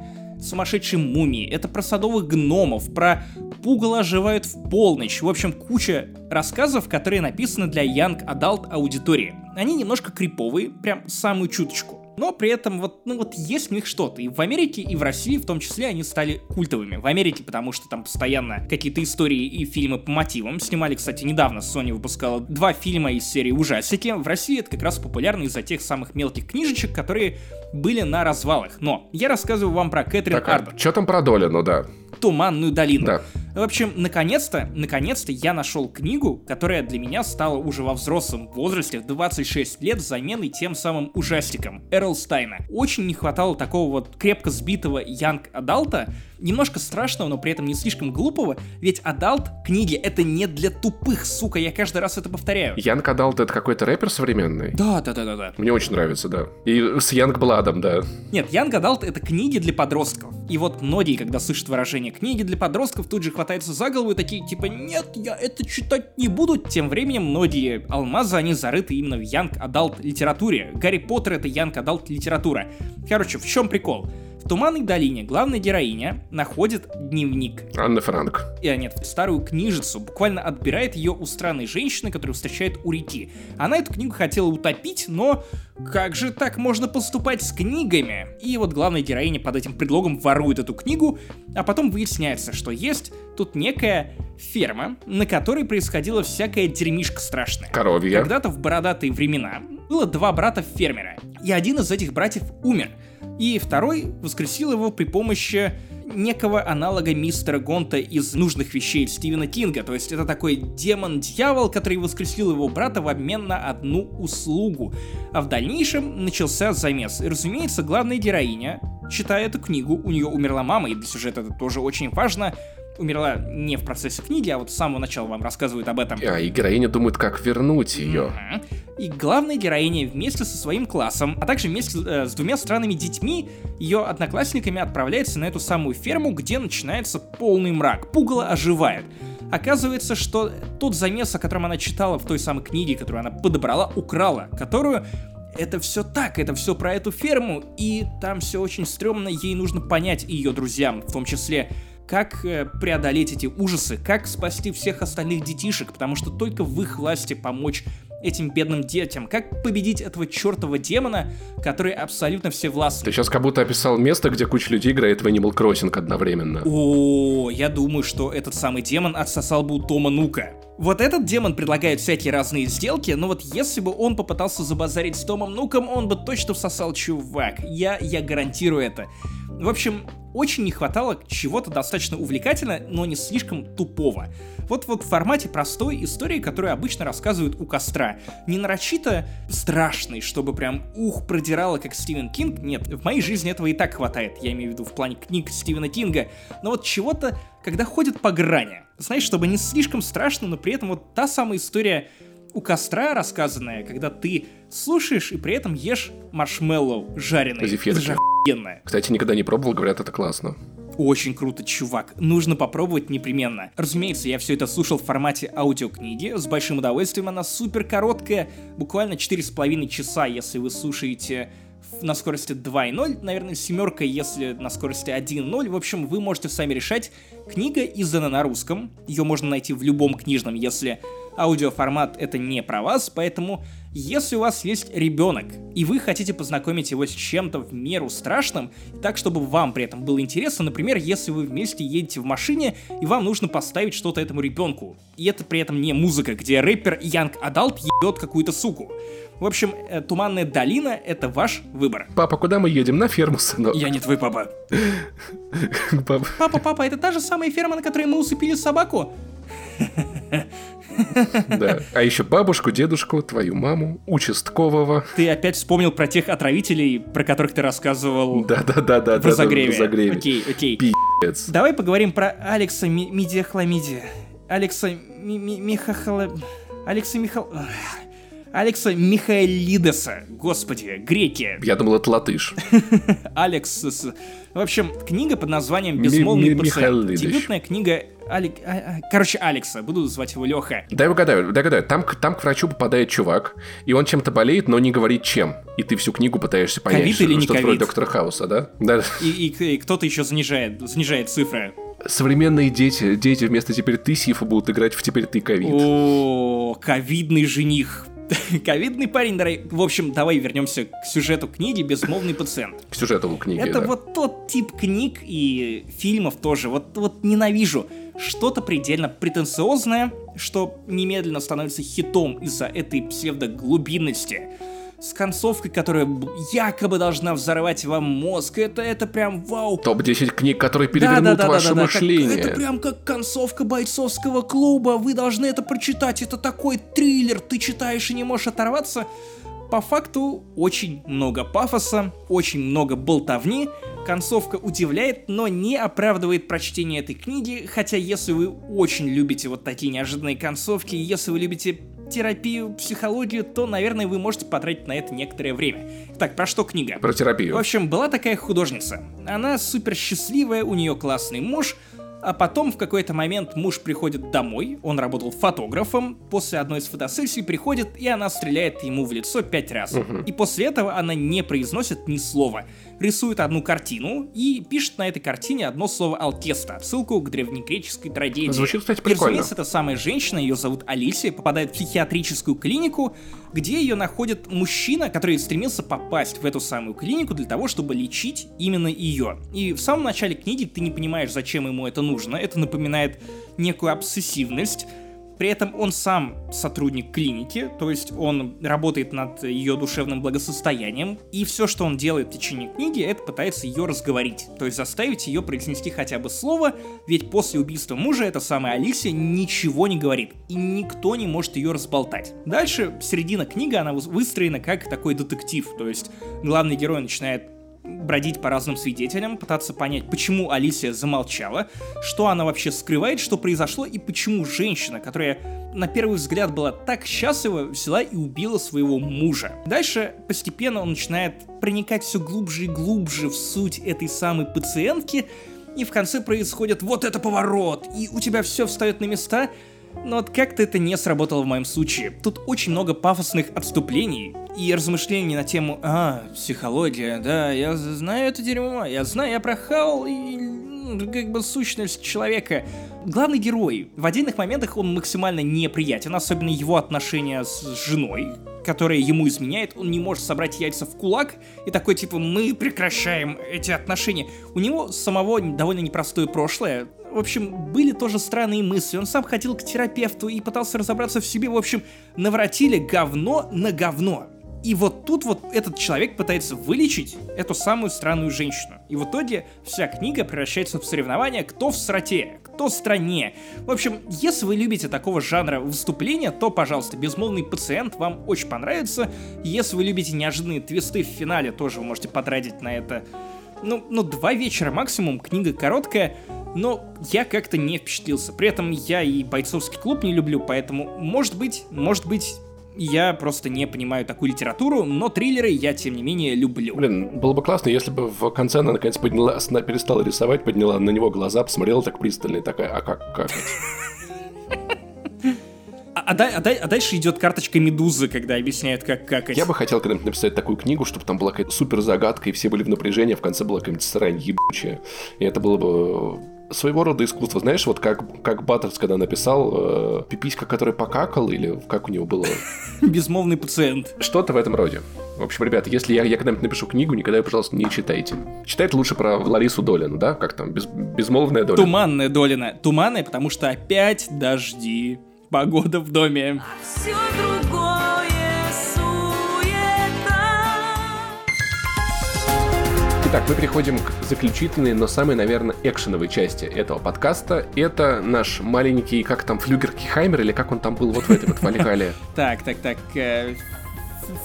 сумасшедшей мумии, это про садовых гномов, про пугало оживают в полночь, в общем, куча рассказов, которые написаны для Young Adult аудитории. Они немножко криповые, прям самую чуточку. Но при этом вот, ну вот есть в них что-то. И в Америке, и в России в том числе они стали культовыми. В Америке, потому что там постоянно какие-то истории и фильмы по мотивам. Снимали, кстати, недавно Sony выпускала два фильма из серии ужастики. В России это как раз популярно из-за тех самых мелких книжечек, которые были на развалах. Но я рассказываю вам про Кэтрин Так, Арден. а что там про Долину, да? Туманную долину. Да. В общем, наконец-то, наконец-то я нашел книгу, которая для меня стала уже во взрослом возрасте, в 26 лет, заменой тем самым ужастиком Р. Л. Стайна. Очень не хватало такого вот крепко сбитого young adult а, немножко страшного, но при этом не слишком глупого, ведь adult книги это не для тупых, сука, я каждый раз это повторяю. Young Adult это какой-то рэпер современный? Да, да, да, да, да. Мне очень нравится, да. И с Yungblud ом, да. Нет, Young Adult это книги для подростков. И вот многие, когда слышат выражение книги для подростков, тут же хватаются за голову и такие типа нет, я это читать не буду. Тем временем многие алмазы, они зарыты именно в Young Adult литературе. Гарри Поттер это Young Adult литература. Короче, в чем прикол? В Туманной долине главная героиня находит дневник Анна Франк. э, нет, старую книжицу, буквально отбирает ее у странной женщины, которую встречает у реки. Она эту книгу хотела утопить, но как же так можно поступать с книгами? И вот главная героиня под этим предлогом ворует эту книгу, а потом выясняется, что есть тут некая ферма, на которой происходила всякая дерьмишка страшная. Коровья. Когда-то в бородатые времена было два брата-фермера, и один из этих братьев умер, и второй воскресил его при помощи некого аналога мистера Гонта из нужных вещей Стивена Кинга. То есть это такой демон-дьявол, который воскресил его брата в обмен на одну услугу. А в дальнейшем начался замес. И, разумеется, главная героиня, читая эту книгу, у нее умерла мама, и для сюжета это тоже очень важно, умерла не в процессе книги, а вот с самого начала вам рассказывают об этом. А, и героиня думает, как вернуть ее. И главная героиня вместе со своим классом, а также вместе э, с двумя странными детьми, ее одноклассниками отправляется на эту самую ферму, где начинается полный мрак. Пугало оживает. Оказывается, что тот замес, о котором она читала в той самой книге, которую она подобрала, украла, которую это все так, это все про эту ферму, и там все очень стрёмно, ей нужно понять ее друзьям, в том числе как э, преодолеть эти ужасы, как спасти всех остальных детишек, потому что только в их власти помочь этим бедным детям? Как победить этого чертова демона, который абсолютно все всевластный? Ты сейчас как будто описал место, где куча людей играет в Animal Crossing одновременно. О, я думаю, что этот самый демон отсосал бы у Тома Нука. Вот этот демон предлагает всякие разные сделки, но вот если бы он попытался забазарить с Томом Нуком, он бы точно всосал чувак. Я, я гарантирую это. В общем, очень не хватало чего-то достаточно увлекательного, но не слишком тупого. Вот в формате простой истории, которую обычно рассказывают у костра. Не нарочито страшный, чтобы прям ух, продирало, как Стивен Кинг. Нет, в моей жизни этого и так хватает. Я имею в виду в плане книг Стивена Кинга. Но вот чего-то, когда ходят по грани. Знаешь, чтобы не слишком страшно, но при этом вот та самая история у костра рассказанная, когда ты слушаешь и при этом ешь маршмеллоу жареный. Это же охуенно. Кстати, никогда не пробовал, говорят, это классно. Очень круто, чувак. Нужно попробовать непременно. Разумеется, я все это слушал в формате аудиокниги. С большим удовольствием она супер короткая. Буквально 4,5 часа, если вы слушаете на скорости 2.0, наверное, семерка, если на скорости 1.0. В общем, вы можете сами решать. Книга издана на русском. Ее можно найти в любом книжном, если аудиоформат это не про вас, поэтому если у вас есть ребенок, и вы хотите познакомить его с чем-то в меру страшным, так, чтобы вам при этом было интересно, например, если вы вместе едете в машине, и вам нужно поставить что-то этому ребенку, и это при этом не музыка, где рэпер Янг Адалт ебет какую-то суку. В общем, э, Туманная долина — это ваш выбор. Папа, куда мы едем? На ферму, сынок. Я не твой папа. Папа. Папа, папа, это та же самая ферма, на которой мы усыпили собаку? Да. А еще бабушку, дедушку, твою маму, участкового. Ты опять вспомнил про тех отравителей, про которых ты рассказывал Да-да-да-да. В разогреве. В разогреве. Окей, окей. Пи***ц. Давай поговорим про Алекса Мидиахламидия. Алекса Михахала... Алекса Михал... Алекса Михаэлидеса. Господи, греки. Я думал, это латыш. Алекс... В общем, книга под названием «Безмолвный пациент». Дебютная книга Алик... А, а, короче, Алекса, буду звать его Леха. Дай угадаю, дай угадаю. Там, там к врачу попадает чувак, и он чем-то болеет, но не говорит чем. И ты всю книгу пытаешься понять, COVID или не что-то вроде доктора Хауса, да? Да. И, и, и кто-то еще занижает, занижает цифры. Современные дети, дети вместо теперь ты Сифа будут играть в теперь ты ковид. О, ковидный жених. Ковидный парень, дорогой. В общем, давай вернемся к сюжету книги «Безмолвный пациент». К сюжету книги, Это да. вот тот тип книг и фильмов тоже. Вот, вот ненавижу. Что-то предельно претенциозное, что немедленно становится хитом из-за этой псевдоглубинности с концовкой, которая якобы должна взорвать вам мозг. Это, это прям вау. Топ-10 книг, которые перевернут да, да, да, ваше да, да, мышление. Как, это прям как концовка бойцовского клуба. Вы должны это прочитать. Это такой триллер. Ты читаешь и не можешь оторваться. По факту очень много пафоса, очень много болтовни, концовка удивляет, но не оправдывает прочтение этой книги, хотя если вы очень любите вот такие неожиданные концовки, если вы любите терапию, психологию, то, наверное, вы можете потратить на это некоторое время. Так, про что книга? Про терапию. В общем, была такая художница. Она супер счастливая, у нее классный муж, а потом в какой-то момент муж приходит домой, он работал фотографом, после одной из фотосессий приходит, и она стреляет ему в лицо пять раз. Угу. И после этого она не произносит ни слова рисует одну картину и пишет на этой картине одно слово «алкеста», ссылку к древнегреческой трагедии. Звучит, кстати, прикольно. И, разумеется, эта самая женщина, ее зовут Алисия, попадает в психиатрическую клинику, где ее находит мужчина, который стремился попасть в эту самую клинику для того, чтобы лечить именно ее. И в самом начале книги ты не понимаешь, зачем ему это нужно. Это напоминает некую обсессивность, При этом он сам сотрудник клиники, то есть он работает над ее душевным благосостоянием, и все, что он делает в течение книги, это пытается ее разговорить, то есть заставить ее произнести хотя бы слово, ведь после убийства мужа эта самая Алисия ничего не говорит, и никто не может ее разболтать. Дальше, середина книги, она выстроена как такой детектив, то есть главный герой начинает бродить по разным свидетелям, пытаться понять, почему Алисия замолчала, что она вообще скрывает, что произошло, и почему женщина, которая на первый взгляд была так счастлива, взяла и убила своего мужа. Дальше постепенно он начинает проникать все глубже и глубже в суть этой самой пациентки, и в конце происходит вот это поворот, и у тебя все встает на места, но вот как-то это не сработало в моем случае. Тут очень много пафосных отступлений и размышлений на тему «А, психология, да, я знаю это дерьмо, я знаю, я прохал и как бы сущность человека». Главный герой. В отдельных моментах он максимально неприятен, особенно его отношения с женой, которая ему изменяет, он не может собрать яйца в кулак и такой типа мы прекращаем эти отношения. У него самого довольно непростое прошлое, в общем, были тоже странные мысли. Он сам ходил к терапевту и пытался разобраться в себе. В общем, наворотили говно на говно. И вот тут вот этот человек пытается вылечить эту самую странную женщину. И в итоге вся книга превращается в соревнование, кто в сроте, кто стране. В общем, если вы любите такого жанра выступления, то, пожалуйста, «Безмолвный пациент» вам очень понравится. Если вы любите неожиданные твисты в финале, тоже вы можете потратить на это ну, ну, два вечера максимум, книга короткая, но я как-то не впечатлился. При этом я и бойцовский клуб не люблю, поэтому, может быть, может быть, я просто не понимаю такую литературу, но триллеры я, тем не менее, люблю. Блин, было бы классно, если бы в конце она наконец подняла, перестала рисовать, подняла на него глаза, посмотрела так пристально и такая, а как, как а, а, а, а дальше идет карточка медузы, когда объясняют, как как. Я бы хотел когда-нибудь написать такую книгу, чтобы там была какая-то супер загадка, и все были в напряжении, а в конце была какая-нибудь срань ебучая. И это было бы своего рода искусство. Знаешь, вот как, как Баттерс, когда написал э, «Пиписька, который покакал», или как у него было? Безмолвный пациент. Что-то в этом роде. В общем, ребята, если я, я когда-нибудь напишу книгу, никогда ее, пожалуйста, не читайте. Читайте лучше про Ларису Долину, да? Как там? Без, безмолвная Долина. Туманная Долина. Туманная, потому что опять дожди. Погода в доме. Все Итак, мы переходим к заключительной, но самой, наверное, экшеновой части этого подкаста. Это наш маленький, как там, флюгеркихаймер, или как он там был вот в этой вот валикале? Так, так, так, э,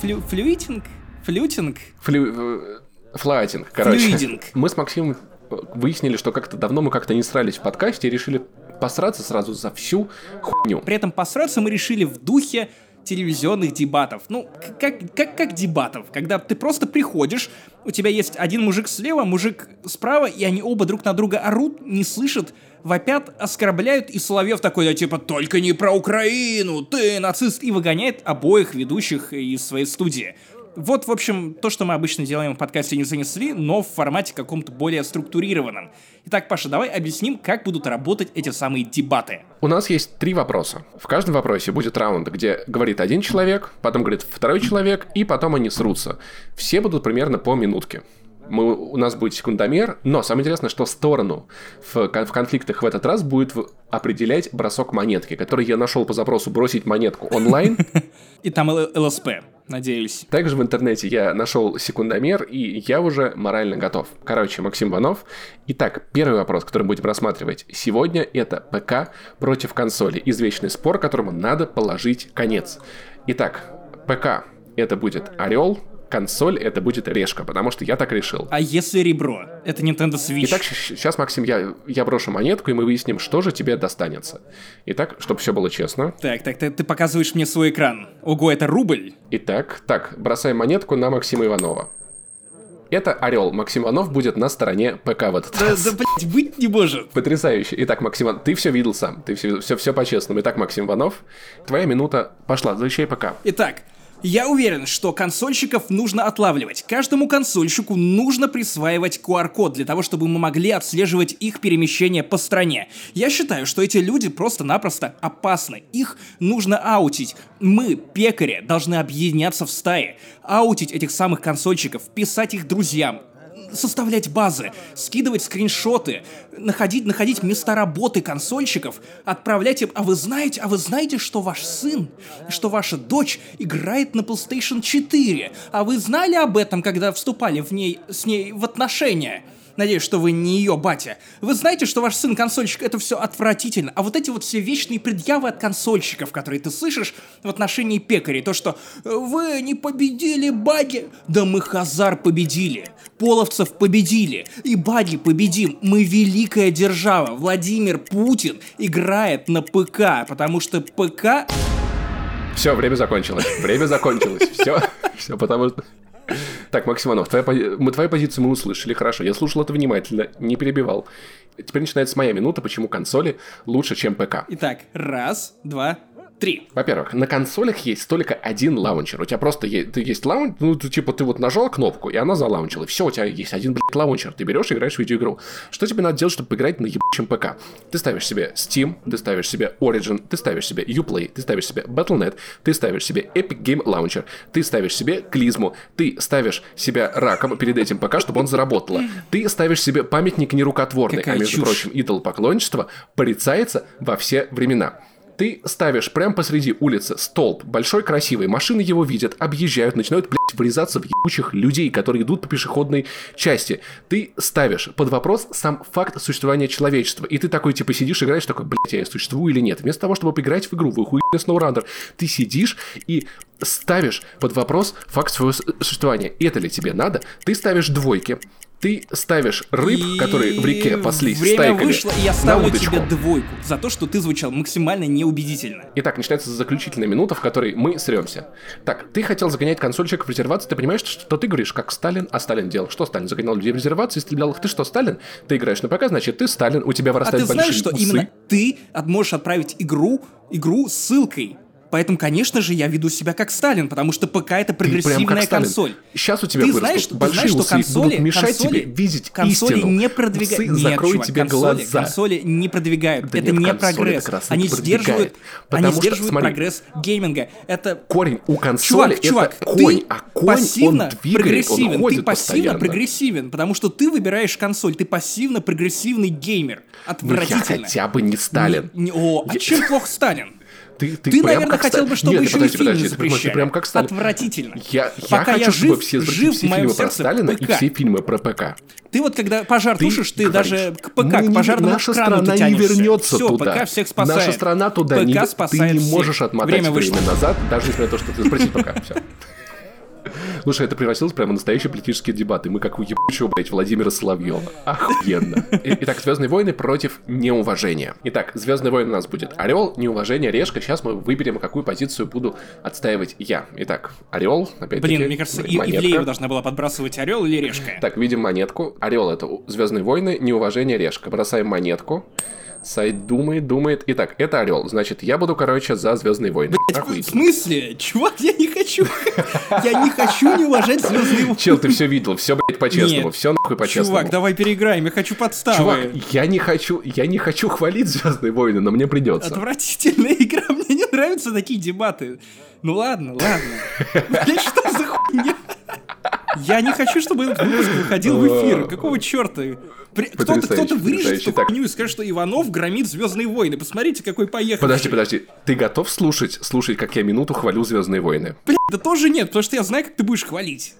флюитинг? Флютинг? Э, флайтинг, короче. Флюидинг. Мы с Максимом выяснили, что как-то давно мы как-то не срались в подкасте и решили посраться сразу за всю хуйню. При этом посраться мы решили в духе телевизионных дебатов. Ну, как, как, как дебатов, когда ты просто приходишь, у тебя есть один мужик слева, мужик справа, и они оба друг на друга орут, не слышат, вопят, оскорбляют, и Соловьев такой, да типа, только не про Украину, ты нацист, и выгоняет обоих ведущих из своей студии. Вот, в общем, то, что мы обычно делаем в подкасте «Не занесли», но в формате каком-то более структурированном. Итак, Паша, давай объясним, как будут работать эти самые дебаты. У нас есть три вопроса. В каждом вопросе будет раунд, где говорит один человек, потом говорит второй человек, и потом они срутся. Все будут примерно по минутке мы, у нас будет секундомер, но самое интересное, что сторону в, в конфликтах в этот раз будет определять бросок монетки, который я нашел по запросу «бросить монетку онлайн». И там ЛСП, надеюсь. Также в интернете я нашел секундомер, и я уже морально готов. Короче, Максим Иванов. Итак, первый вопрос, который будем рассматривать сегодня, это ПК против консоли. Извечный спор, которому надо положить конец. Итак, ПК это будет Орел, консоль это будет решка, потому что я так решил. А если ребро? Это Nintendo Switch. Итак, сейчас, Максим, я, я брошу монетку, и мы выясним, что же тебе достанется. Итак, чтобы все было честно. Так, так, ты, ты показываешь мне свой экран. Ого, это рубль? Итак, так, бросаем монетку на Максима Иванова. Это Орел. Максим Иванов будет на стороне ПК в этот да, раз. Да, блядь, быть не может. Потрясающе. Итак, Максим, ты все видел сам. Ты все, все, все по-честному. Итак, Максим Иванов, твоя минута пошла. Защищай ПК. Итак, я уверен, что консольщиков нужно отлавливать. Каждому консольщику нужно присваивать QR-код для того, чтобы мы могли отслеживать их перемещение по стране. Я считаю, что эти люди просто-напросто опасны. Их нужно аутить. Мы, пекари, должны объединяться в стаи, аутить этих самых консольщиков, писать их друзьям, составлять базы, скидывать скриншоты, находить, находить места работы консольщиков, отправлять им, а вы знаете, а вы знаете, что ваш сын, что ваша дочь играет на PlayStation 4, а вы знали об этом, когда вступали в ней, с ней в отношения? Надеюсь, что вы не ее батя. Вы знаете, что ваш сын консольщик это все отвратительно. А вот эти вот все вечные предъявы от консольщиков, которые ты слышишь в отношении пекарей, то что вы не победили баги. Да мы Хазар победили. Половцев победили. И баги победим. Мы великая держава. Владимир Путин играет на ПК, потому что ПК... Все, время закончилось. Время закончилось. Все, все, потому что... Так, Максиманов, твоя, мы твою позицию мы услышали, хорошо. Я слушал это внимательно, не перебивал. Теперь начинается моя минута, почему консоли лучше, чем ПК. Итак, раз, два, Три. Во-первых, на консолях есть только один лаунчер. У тебя просто есть, ты есть лаунчер, ну, ты, типа, ты вот нажал кнопку, и она залаунчила. Все, у тебя есть один, блядь, лаунчер. Ты берешь и играешь в видеоигру. Что тебе надо делать, чтобы поиграть на ебучем ПК? Ты ставишь себе Steam, ты ставишь себе Origin, ты ставишь себе Uplay, ты ставишь себе Battle.net, ты ставишь себе Epic Game Launcher, ты ставишь себе клизму, ты ставишь себя раком перед этим ПК, чтобы он заработало. Ты ставишь себе памятник нерукотворный, Какая а между чушь. прочим, идол поклонничества порицается во все времена. Ты ставишь прямо посреди улицы столб, большой, красивый, машины его видят, объезжают, начинают, блядь, врезаться в ебучих людей, которые идут по пешеходной части. Ты ставишь под вопрос сам факт существования человечества. И ты такой, типа, сидишь, играешь, такой, блядь, я существую или нет. Вместо того, чтобы поиграть в игру, в охуенный SnowRunner, ты сидишь и ставишь под вопрос факт своего существования. Это ли тебе надо? Ты ставишь двойки ты ставишь рыб, и... которые в реке паслись Время стайками, вышло, и я ставлю тебе двойку за то, что ты звучал максимально неубедительно. Итак, начинается заключительная минута, в которой мы сремся. Так, ты хотел загонять консольчик в резервацию, ты понимаешь, что ты говоришь, как Сталин, а Сталин делал. Что Сталин? Загонял людей в резервацию и стрелял их. Ты что, Сталин? Ты играешь на ПК, значит, ты Сталин, у тебя вырастают а ты знаешь, что усы. именно ты можешь отправить игру, игру ссылкой Поэтому, конечно же, я веду себя как Сталин, потому что ПК это прогрессивная консоль. Сейчас у тебя ты знаешь, ты знаешь, что консоли, будут мешать консоли, тебе видеть консоли истину. не продвигают. Нет, закрой чувак, тебе консоли, глаза. консоли не продвигают. Да это нет, не прогресс. Это они сдерживают, они что, сдерживают смотри, прогресс гейминга. Это корень у консоли. Чувак, чувак, это конь, ты а конь пассивно он двигает, прогрессивен. Он ходит ты пассивно постоянно. прогрессивен, потому что ты выбираешь консоль. Ты пассивно прогрессивный геймер. Отвратительно. Ну, я хотя бы не Сталин. Не, не, о, а чем плохо Сталин? Ты, ты, ты прям наверное, как хотел бы, чтобы Нет, еще подожди, и фильмы подожди, запрещали. Ты прям как Сталин. Отвратительно. Я, Пока я я хочу, жив, чтобы все, жив все фильмы про Сталина ПК. и все фильмы про ПК. Ты вот когда пожар Ты тушишь, ты говоришь, даже к ПК, мы к пожарному не, наша страна не вернется Все, туда. ПК всех спасает. Наша страна туда ПК не... Ты не можешь отмотать Время время, назад, даже несмотря на то, что ты спросил пока. Все. Слушай, это превратилось прямо в настоящие политические дебаты. Мы как у ебучего, блядь, Владимира Соловьева. Охуенно. Итак, Звездные войны против неуважения. Итак, Звездные войны у нас будет Орел, неуважение, Решка. Сейчас мы выберем, какую позицию буду отстаивать я. Итак, Орел, опять-таки. Блин, мне кажется, и. Ивлеева должна была подбрасывать орел или решка. Так, видим монетку. Орел это Звездные войны, неуважение, Решка. Бросаем монетку. Сайт думает, думает. Итак, это орел. Значит, я буду, короче, за Звездные войны. В Охуительно. смысле? Чувак, я не хочу. Я не хочу не уважать звездные войны. Чел, ты все видел, все, блядь, по-честному, все нахуй по-честному. Чувак, давай переиграем, я хочу подставы. Чувак, я не хочу, я не хочу хвалить Звездные войны, но мне придется. Отвратительная игра, мне не нравятся такие дебаты. Ну ладно, ладно. Блять, что за хуйня? Я не хочу, чтобы этот выпуск выходил в эфир. Какого черта? Кто-то, кто-то вырежет эту хуйню и скажет, что Иванов громит Звездные войны. Посмотрите, какой поехал. Подожди, подожди. Ты готов слушать, слушать, как я минуту хвалю Звездные войны? Блядь, да тоже нет, потому что я знаю, как ты будешь хвалить.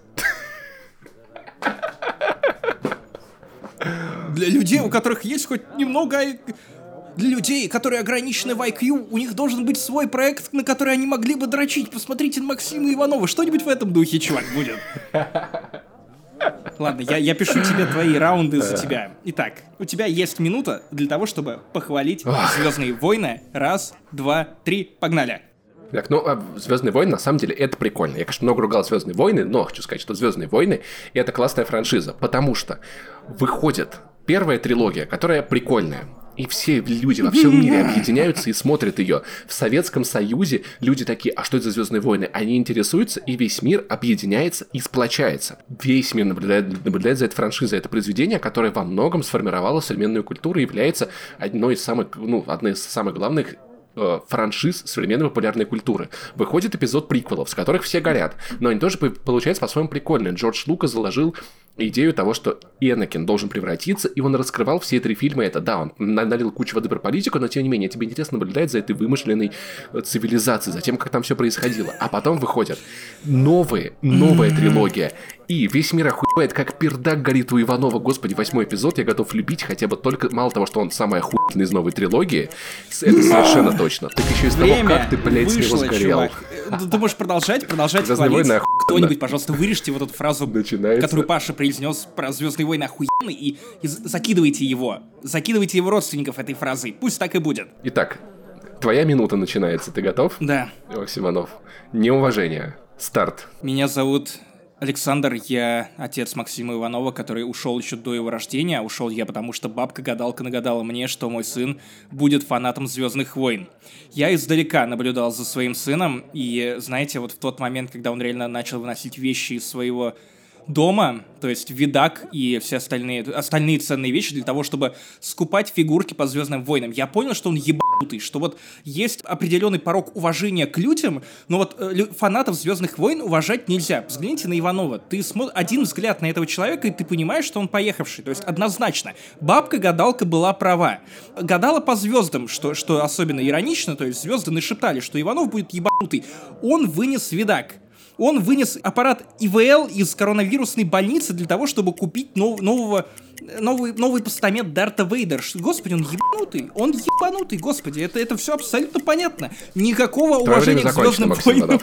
Для людей, у которых есть хоть немного... Для людей, которые ограничены в IQ, у них должен быть свой проект, на который они могли бы дрочить. Посмотрите на Максима Иванова. Что-нибудь в этом духе, чувак, будет. Ладно, я, я пишу тебе твои раунды за тебя. Итак, у тебя есть минута для того, чтобы похвалить Звездные войны. Раз, два, три, погнали. Так, ну, Звездные войны, на самом деле, это прикольно. Я, конечно, много ругал Звездные войны, но хочу сказать, что Звездные войны это классная франшиза, потому что выходит первая трилогия, которая прикольная. И все люди во всем мире объединяются и смотрят ее. В Советском Союзе люди такие, а что это за Звездные войны? Они интересуются, и весь мир объединяется и сплочается. Весь мир наблюдает, наблюдает за этой франшизой. Это произведение, которое во многом сформировало современную культуру и является одной из самых, ну, одной из самых главных э, франшиз современной популярной культуры. Выходит эпизод приквелов, с которых все горят, но они тоже по- получаются по-своему прикольные. Джордж Лукас заложил идею того, что Энакин должен превратиться, и он раскрывал все три фильма это. Да, он налил кучу воды про политику, но тем не менее, тебе интересно наблюдать за этой вымышленной э, цивилизацией, за тем, как там все происходило. А потом выходят новые, новая трилогия. И весь мир охуевает, как пердак горит у Иванова. Господи, восьмой эпизод я готов любить хотя бы только... Мало того, что он самый охуительный из новой трилогии, это совершенно точно. Так еще из того, как ты, блядь, с него сгорел. Э, ты можешь продолжать, продолжать хвалить. Кто-нибудь, пожалуйста, вырежьте вот эту фразу, которую Паша произнес про Звездные войны охуенный, и, и закидывайте его. Закидывайте его родственников этой фразой. Пусть так и будет. Итак, твоя минута начинается. Ты готов? Да. Максиманов. Неуважение. Старт. Меня зовут Александр, я отец Максима Иванова, который ушел еще до его рождения. Ушел я потому, что бабка-гадалка нагадала мне, что мой сын будет фанатом Звездных войн. Я издалека наблюдал за своим сыном, и знаете, вот в тот момент, когда он реально начал выносить вещи из своего дома, то есть видак и все остальные, остальные ценные вещи для того, чтобы скупать фигурки по Звездным войнам. Я понял, что он ебанутый, что вот есть определенный порог уважения к людям, но вот э, фанатов Звездных войн уважать нельзя. Взгляните на Иванова. Ты смотришь один взгляд на этого человека, и ты понимаешь, что он поехавший. То есть однозначно. Бабка-гадалка была права. Гадала по звездам, что, что особенно иронично, то есть звезды нашептали, что Иванов будет ебанутый. Он вынес видак он вынес аппарат ИВЛ из коронавирусной больницы для того, чтобы купить нов, нового новый, новый постамент Дарта Вейдер. Господи, он ебанутый. Он ебанутый, господи. Это, это все абсолютно понятно. Никакого Твое уважения к Звездным войнам.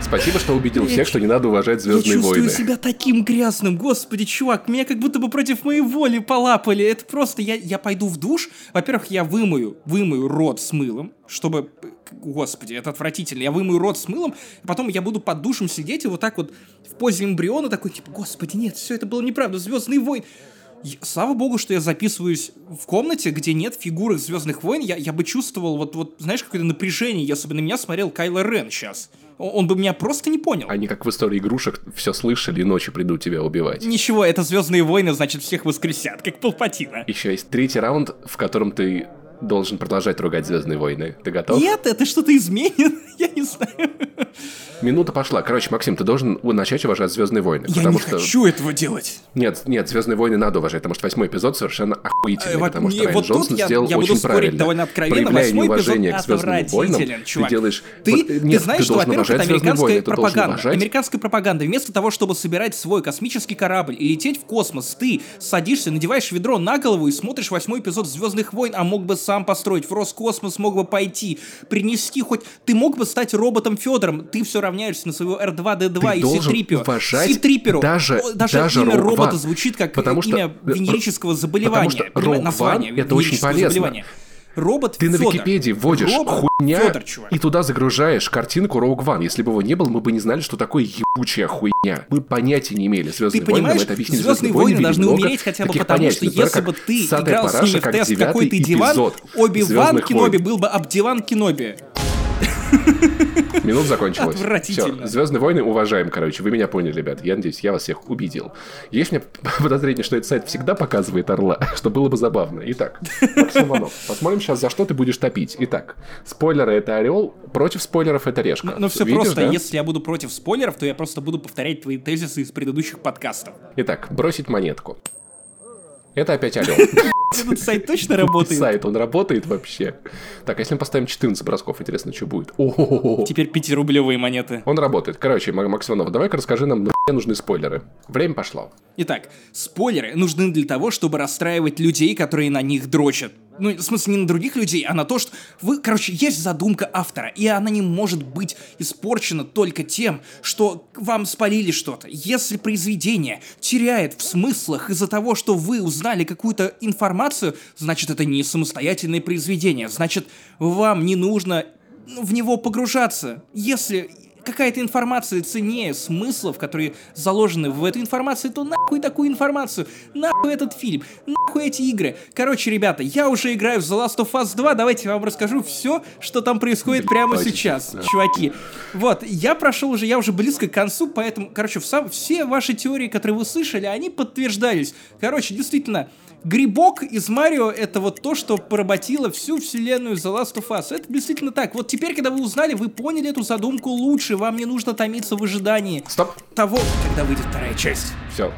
Спасибо, что убедил всех, что не надо уважать Звездные войны. Я чувствую себя таким грязным. Господи, чувак, меня как будто бы против моей воли полапали. Это просто, я, я пойду в душ. Во-первых, я вымою, вымою рот с мылом, чтобы... Господи, это отвратительно. Я вымою рот с мылом, потом я буду под душем сидеть и вот так вот в позе эмбриона такой, типа, господи, нет, все это было неправда. Звездные войны. Слава богу, что я записываюсь в комнате, где нет фигуры Звездных войн. Я, я бы чувствовал, вот, вот, знаешь, какое-то напряжение, если бы на меня смотрел Кайло Рен сейчас. Он бы меня просто не понял. Они как в истории игрушек все слышали и ночью придут тебя убивать. Ничего, это Звездные войны, значит, всех воскресят, как Палпатина. Еще есть третий раунд, в котором ты должен продолжать ругать Звездные войны. Ты готов? Нет, это что-то изменит. Я не знаю. Минута пошла. Короче, Максим, ты должен начать уважать Звездные войны. Я потому не что... хочу этого делать. Нет, нет, Звездные войны надо уважать, потому что восьмой эпизод совершенно охуительный. Э, потому что Райан вот Джонсон я, сделал я очень буду правильно. довольно откровенно. Проявляя неуважение к Звездным войнам, чувак. ты делаешь... Ты, вот, нет, ты знаешь, ты что, во-первых, это американская пропаганда. Американская пропаганда. Вместо того, чтобы собирать свой космический корабль и лететь в космос, ты садишься, надеваешь ведро на голову и смотришь восьмой эпизод Звездных войн, а мог бы сам построить. В Роскосмос мог бы пойти, принести хоть... Ты мог бы стать роботом Федором. Ты все равняешься на своего R2-D2 и C-3PO. уважать C-3PO. Даже, даже, даже имя робота звучит как потому имя что, венерического заболевания. Потому что название это очень полезно. Робот Ты Фёдор. на Википедии вводишь Робот хуйня Фёдор, и туда загружаешь картинку Rogue One. Если бы его не было, мы бы не знали, что такое ебучая хуйня. Мы понятия не имели. Звездные ты войны, это объяснили. Звездные войны должны умереть хотя бы потому, понятий, что если бы ты играл с ними в тест какой ты диван, Оби-Ван Кеноби был бы Обдиван Кеноби. Минут закончилось. Отвратительно. Все, Звездные войны уважаем, короче. Вы меня поняли, ребят. Я надеюсь, я вас всех убедил. Есть мне подозрение, что этот сайт всегда показывает орла, что было бы забавно. Итак, Максим Иванов, посмотрим сейчас, за что ты будешь топить. Итак, спойлеры это орел, против спойлеров это решка. Ну, ну все Видишь, просто, да? если я буду против спойлеров, то я просто буду повторять твои тезисы из предыдущих подкастов. Итак, бросить монетку. Это опять орел. Этот сайт точно работает? Сайт, он работает вообще. Так, а если мы поставим 14 бросков, интересно, что будет? Теперь 5-рублевые монеты. Он работает. Короче, Макс Иванов, давай-ка расскажи нам, на нужны спойлеры. Время пошло. Итак, спойлеры нужны для того, чтобы расстраивать людей, которые на них дрочат ну, в смысле, не на других людей, а на то, что вы, короче, есть задумка автора, и она не может быть испорчена только тем, что вам спалили что-то. Если произведение теряет в смыслах из-за того, что вы узнали какую-то информацию, значит, это не самостоятельное произведение, значит, вам не нужно в него погружаться. Если какая-то информация ценнее смыслов, которые заложены в эту информацию, то нахуй такую информацию, нахуй этот фильм, нахуй эти игры. Короче, ребята, я уже играю в The Last of Us 2, давайте я вам расскажу все, что там происходит прямо сейчас, чуваки. Вот, я прошел уже, я уже близко к концу, поэтому, короче, все ваши теории, которые вы слышали, они подтверждались. Короче, действительно, грибок из Марио это вот то, что поработило всю вселенную The Last of Us. Это действительно так. Вот теперь, когда вы узнали, вы поняли эту задумку лучше, вам не нужно томиться в ожидании Стоп. того, когда выйдет вторая часть. Все.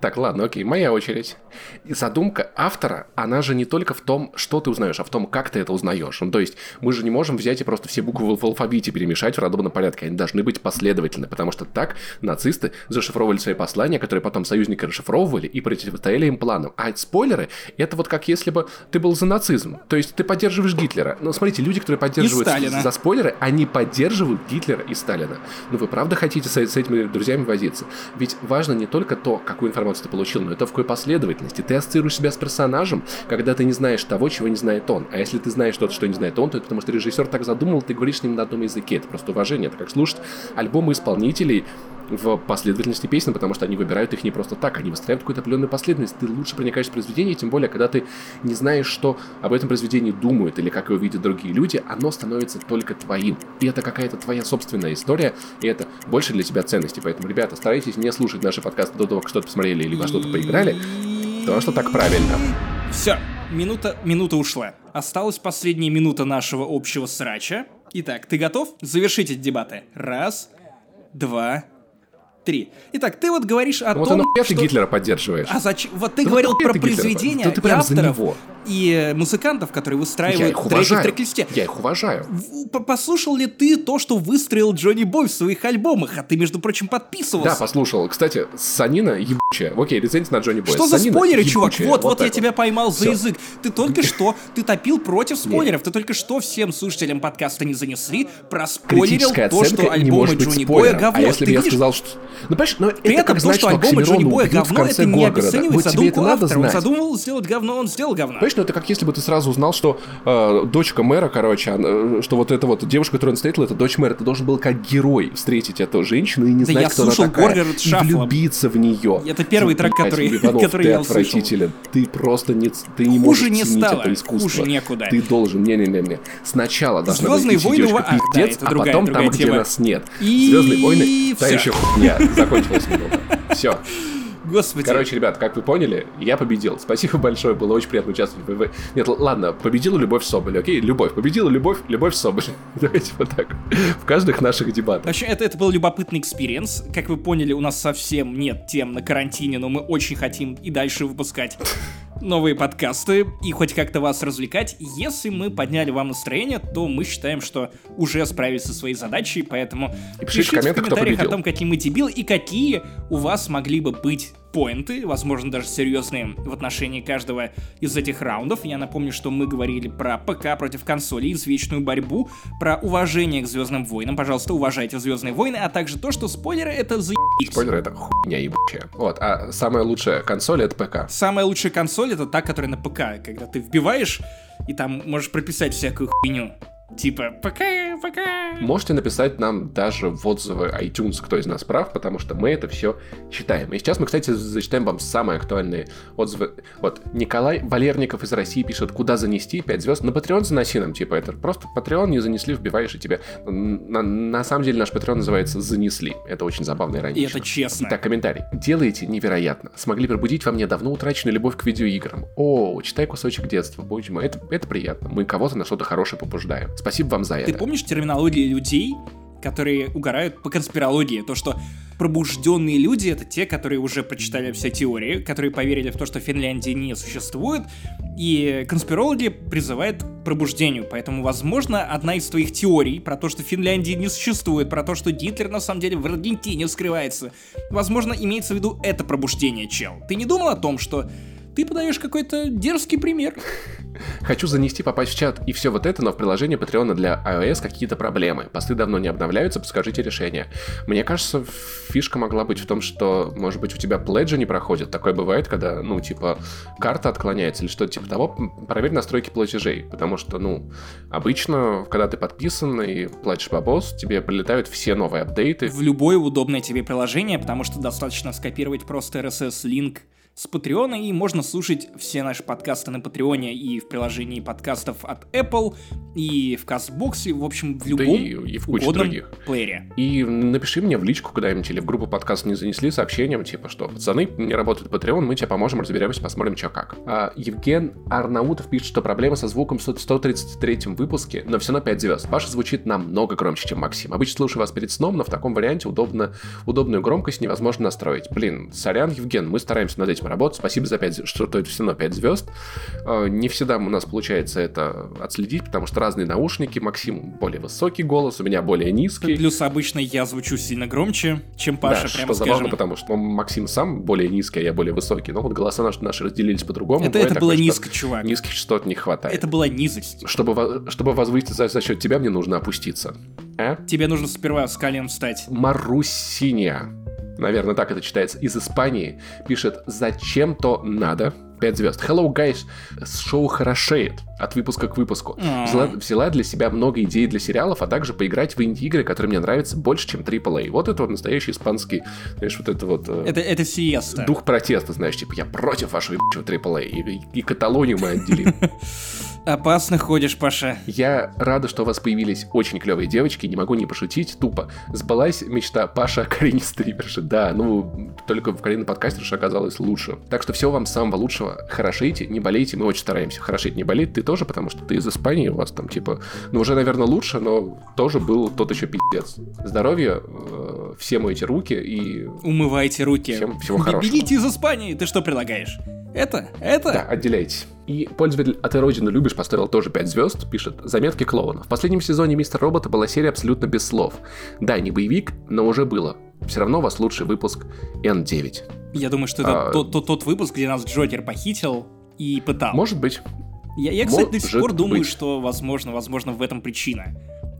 Так, ладно, окей, моя очередь. И задумка автора, она же не только в том, что ты узнаешь, а в том, как ты это узнаешь. Ну, то есть мы же не можем взять и просто все буквы в алфавите перемешать в рандомном порядке. Они должны быть последовательны, потому что так нацисты зашифровывали свои послания, которые потом союзники расшифровывали и противостояли им планам. А спойлеры, это вот как если бы ты был за нацизм. То есть ты поддерживаешь Гитлера. Но смотрите, люди, которые поддерживают за спойлеры, они поддерживают Гитлера и Сталина. Но вы правда хотите с, с этими друзьями возиться? Ведь важно не только то, какую информацию ты получил, но это в какой последовательности. Ты ассоциируешь себя с персонажем, когда ты не знаешь того, чего не знает он. А если ты знаешь что-то, что не знает он, то это потому что режиссер так задумал, ты говоришь с ним на одном языке. Это просто уважение. Это как слушать альбомы исполнителей, в последовательности песен, потому что они выбирают их не просто так, они выстраивают какую-то определенную последовательность. Ты лучше проникаешь в произведение, тем более, когда ты не знаешь, что об этом произведении думают или как его видят другие люди, оно становится только твоим. И это какая-то твоя собственная история, и это больше для тебя ценности. Поэтому, ребята, старайтесь не слушать наши подкасты до того, как что-то посмотрели или во что-то поиграли, потому что так правильно. Все, минута, минута ушла. Осталась последняя минута нашего общего срача. Итак, ты готов? завершить эти дебаты. Раз, два, три. Итак, ты вот говоришь о вот том, вот что... ты Гитлера поддерживаешь. А зачем? Вот ты да говорил про произведения да ты и авторов, и музыкантов, которые выстраивают треки в трек-листе. Я их уважаю. Послушал ли ты то, что выстроил Джонни Бой в своих альбомах? А ты, между прочим, подписывался. Да, послушал. Кстати, Санина ебучая. Окей, рецензия на Джонни Боя. Что Санина за спойлеры, чувак? Вот, вот, вот я вот. тебя поймал за Все. язык. Ты только что, ты топил против спойлеров. Ты только что всем слушателям подкаста не занесли, проспойлерил то, что альбомы Джонни Боя говно. А если бы я сказал, что... Ну, понимаешь, но При это этом как то, что альбомы Джонни Боя говно, это не обесценивает задумку автора. Он задумал сделать говно, он сделал говно. Понимаешь, ну это как если бы ты сразу узнал, что э, дочка мэра, короче, э, что вот эта вот девушка, которую он встретил, это дочь мэра. Ты должен был как герой встретить эту женщину и не да знать, кто она такая. И влюбиться в нее. Это первый трек, который, Иванов, который ты я отвратителен. Ты просто не, ты не Хуже можешь не ценить стало. это искусство. Хуже некуда. Ты должен, не-не-не. Сначала должна Звездные быть войны девушка в... пиздец, а, да, а другая, потом там, тема. где нас нет. И... Звездные войны, та еще хуйня. Закончилась минута. Все. Господи. Короче, ребят, как вы поняли, я победил. Спасибо большое, было очень приятно участвовать в... Нет, ладно, победила Любовь Соболь, окей? Любовь. Победила Любовь, Любовь Соболь. Давайте вот так. В каждых наших дебатах. Вообще, это, это был любопытный experience. Как вы поняли, у нас совсем нет тем на карантине, но мы очень хотим и дальше выпускать новые подкасты и хоть как-то вас развлекать. Если мы подняли вам настроение, то мы считаем, что уже справились со своей задачей, поэтому и пишите, пишите в комментариях о том, какие мы дебилы и какие у вас могли бы быть поинты, возможно, даже серьезные в отношении каждого из этих раундов. Я напомню, что мы говорили про ПК против консолей, извечную борьбу, про уважение к Звездным войнам. Пожалуйста, уважайте Звездные войны, а также то, что спойлеры это за Спойлеры это хуйня ебучая. Вот, а самая лучшая консоль это ПК. Самая лучшая консоль это та, которая на ПК, когда ты вбиваешь и там можешь прописать всякую хуйню. Типа, пока, пока. Можете написать нам даже в отзывы iTunes, кто из нас прав, потому что мы это все читаем. И сейчас мы, кстати, зачитаем вам самые актуальные отзывы. Вот, Николай Валерников из России пишет, куда занести 5 звезд. На Patreon заноси нам, типа, это просто Patreon не занесли, вбиваешь и тебе. На, на самом деле наш Patreon называется «Занесли». Это очень забавно и иронично. И это честно. Итак, комментарий. Делаете невероятно. Смогли пробудить во мне давно утраченную любовь к видеоиграм. О, читай кусочек детства, боже мой. Это, это приятно. Мы кого-то на что-то хорошее побуждаем. Спасибо вам за это. Ты помнишь терминологию людей, которые угорают по конспирологии. То, что пробужденные люди — это те, которые уже прочитали все теории, которые поверили в то, что Финляндии не существует, и конспирологи призывают к пробуждению. Поэтому, возможно, одна из твоих теорий про то, что Финляндии не существует, про то, что Гитлер на самом деле в Аргентине скрывается, возможно, имеется в виду это пробуждение, чел. Ты не думал о том, что ты подаешь какой-то дерзкий пример. Хочу занести, попасть в чат и все вот это, но в приложении Patreon для iOS какие-то проблемы. Посты давно не обновляются, подскажите решение. Мне кажется, фишка могла быть в том, что, может быть, у тебя пледжи не проходят. Такое бывает, когда, ну, типа, карта отклоняется или что-то типа того. Проверь настройки платежей, потому что, ну, обычно, когда ты подписан и платишь бабос, тебе прилетают все новые апдейты. В любое удобное тебе приложение, потому что достаточно скопировать просто RSS-линк с Патреона, и можно слушать все наши подкасты на Патреоне и в приложении подкастов от Apple, и в Кастбоксе, в общем, в любом да и, и в куче других. плеере. И напиши мне в личку куда-нибудь или в группу подкаст не занесли сообщением, типа, что пацаны, не работает Patreon, мы тебе поможем, разберемся, посмотрим, что как. А, Евген Арнаутов пишет, что проблема со звуком в 133 выпуске, но все равно 5 звезд. Паша звучит намного громче, чем Максим. Обычно слушаю вас перед сном, но в таком варианте удобно, удобную громкость невозможно настроить. Блин, сорян, Евген, мы стараемся над этим работать. Спасибо за 5 что это все равно 5 звезд. А, не всегда у нас получается это отследить, потому что разные наушники. Максим более высокий голос, у меня более низкий. Плюс обычно я звучу сильно громче, чем Паша, да, прямо что скажем. забавно, потому что Максим сам более низкий, а я более высокий. Но вот голоса наши, наши разделились по-другому. Это, это было низко, чувак. Низких частот не хватает. Это была низость. Чтобы, чтобы возвыситься за, за счет тебя, мне нужно опуститься. А? Тебе нужно сперва с колен встать. Марусиния, наверное, так это читается, из Испании, пишет «Зачем-то надо?» 5 звезд. Hello, guys. Шоу хорошеет от выпуска к выпуску. А. Взяла, взяла для себя много идей для сериалов, а также поиграть в инди-игры, которые мне нравятся больше, чем AAA. Вот это вот настоящий испанский, знаешь, вот это вот... э, Это, это сиеста. Дух протеста, знаешь, типа, я против вашего ебучего AAA, и, и, Каталонию мы отделим. Опасно ходишь, Паша. Я рада, что у вас появились очень клевые девочки, не могу не пошутить, тупо. Сбылась мечта Паша о Карине стримерши. Да, ну, только в Карине подкастерша оказалось лучше. Так что всего вам самого лучшего. Хорошейте, не болейте, мы очень стараемся. Хорошеть не болеть, ты тоже, потому что ты из Испании, у вас там типа, ну, уже, наверное, лучше, но тоже был тот еще пиздец. Здоровья, э, все моете руки и Умывайте руки. Всем всего хорошего. Бегите из Испании. Ты что предлагаешь? Это? Это? Да, отделяйтесь. И пользователь «А ты родину любишь» поставил тоже 5 звезд, пишет «Заметки клоуна». В последнем сезоне «Мистер Робота» была серия абсолютно без слов. Да, не боевик, но уже было. Все равно у вас лучший выпуск N9. Я думаю, что это А, тот, тот, тот выпуск, где нас Джокер похитил и пытал. Может быть. Я, я, кстати, до сих может пор думаю, быть. что, возможно, возможно, в этом причина.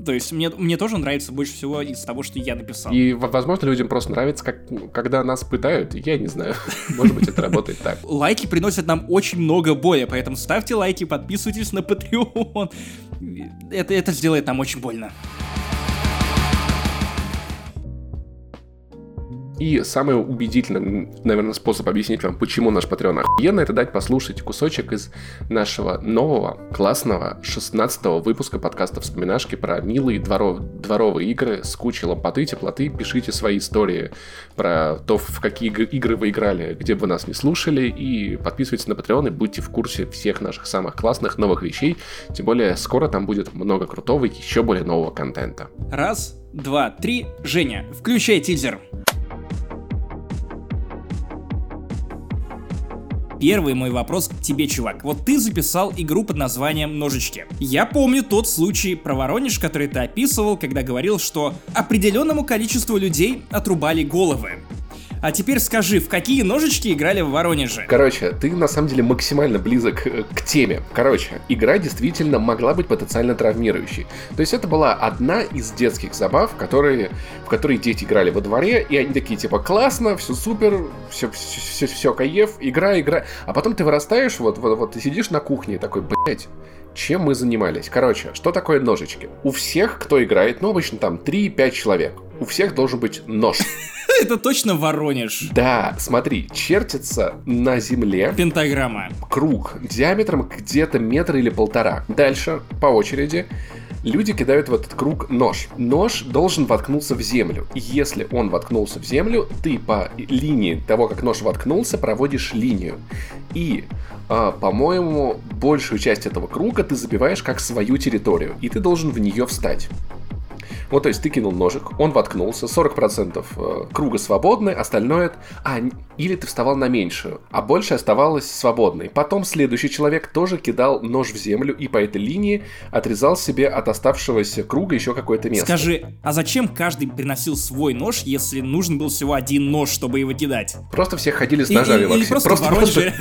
То есть мне, мне тоже нравится больше всего из того, что я написал. И, возможно, людям просто нравится, как, когда нас пытают. Я не знаю. Может быть, это работает так. Лайки приносят нам очень много боя, поэтому ставьте лайки, подписывайтесь на Patreon. Это, это сделает нам очень больно. И самый убедительный, наверное, способ объяснить вам, почему наш Patreon охуенный, это дать послушать кусочек из нашего нового, классного 16 выпуска подкаста «Вспоминашки» про милые дворов, дворовые игры с кучей лампоты, теплоты. Пишите свои истории про то, в какие иг- игры вы играли, где бы вы нас не слушали, и подписывайтесь на Patreon и будьте в курсе всех наших самых классных новых вещей. Тем более, скоро там будет много крутого и еще более нового контента. Раз, два, три. Женя, включай тизер. Первый мой вопрос к тебе, чувак. Вот ты записал игру под названием «Ножички». Я помню тот случай про Воронеж, который ты описывал, когда говорил, что определенному количеству людей отрубали головы. А теперь скажи, в какие ножички играли в Воронеже? Короче, ты на самом деле максимально близок э, к теме. Короче, игра действительно могла быть потенциально травмирующей. То есть это была одна из детских забав, которые, в которые дети играли во дворе, и они такие типа классно, все супер, все, все, все, все кайф, игра, игра. А потом ты вырастаешь, вот, вот, вот ты сидишь на кухне такой, блять, чем мы занимались? Короче, что такое ножички? У всех, кто играет, ну обычно там 3-5 человек, у всех должен быть нож. Это точно Воронеж. Да, смотри, чертится на земле Пентаграмма. круг диаметром где-то метр или полтора. Дальше, по очереди, люди кидают в этот круг нож. Нож должен воткнуться в землю. И Если он воткнулся в землю, ты по линии того, как нож воткнулся, проводишь линию. И, а, по-моему, большую часть этого круга ты забиваешь как свою территорию. И ты должен в нее встать. Вот, то есть ты кинул ножик, он воткнулся, 40% э, круга свободны, остальное... А, или ты вставал на меньшую, а больше оставалось свободной. Потом следующий человек тоже кидал нож в землю и по этой линии отрезал себе от оставшегося круга еще какое-то место. Скажи, а зачем каждый приносил свой нож, если нужен был всего один нож, чтобы его кидать? Просто все ходили с ножами, и- Максим. просто в Воронеже.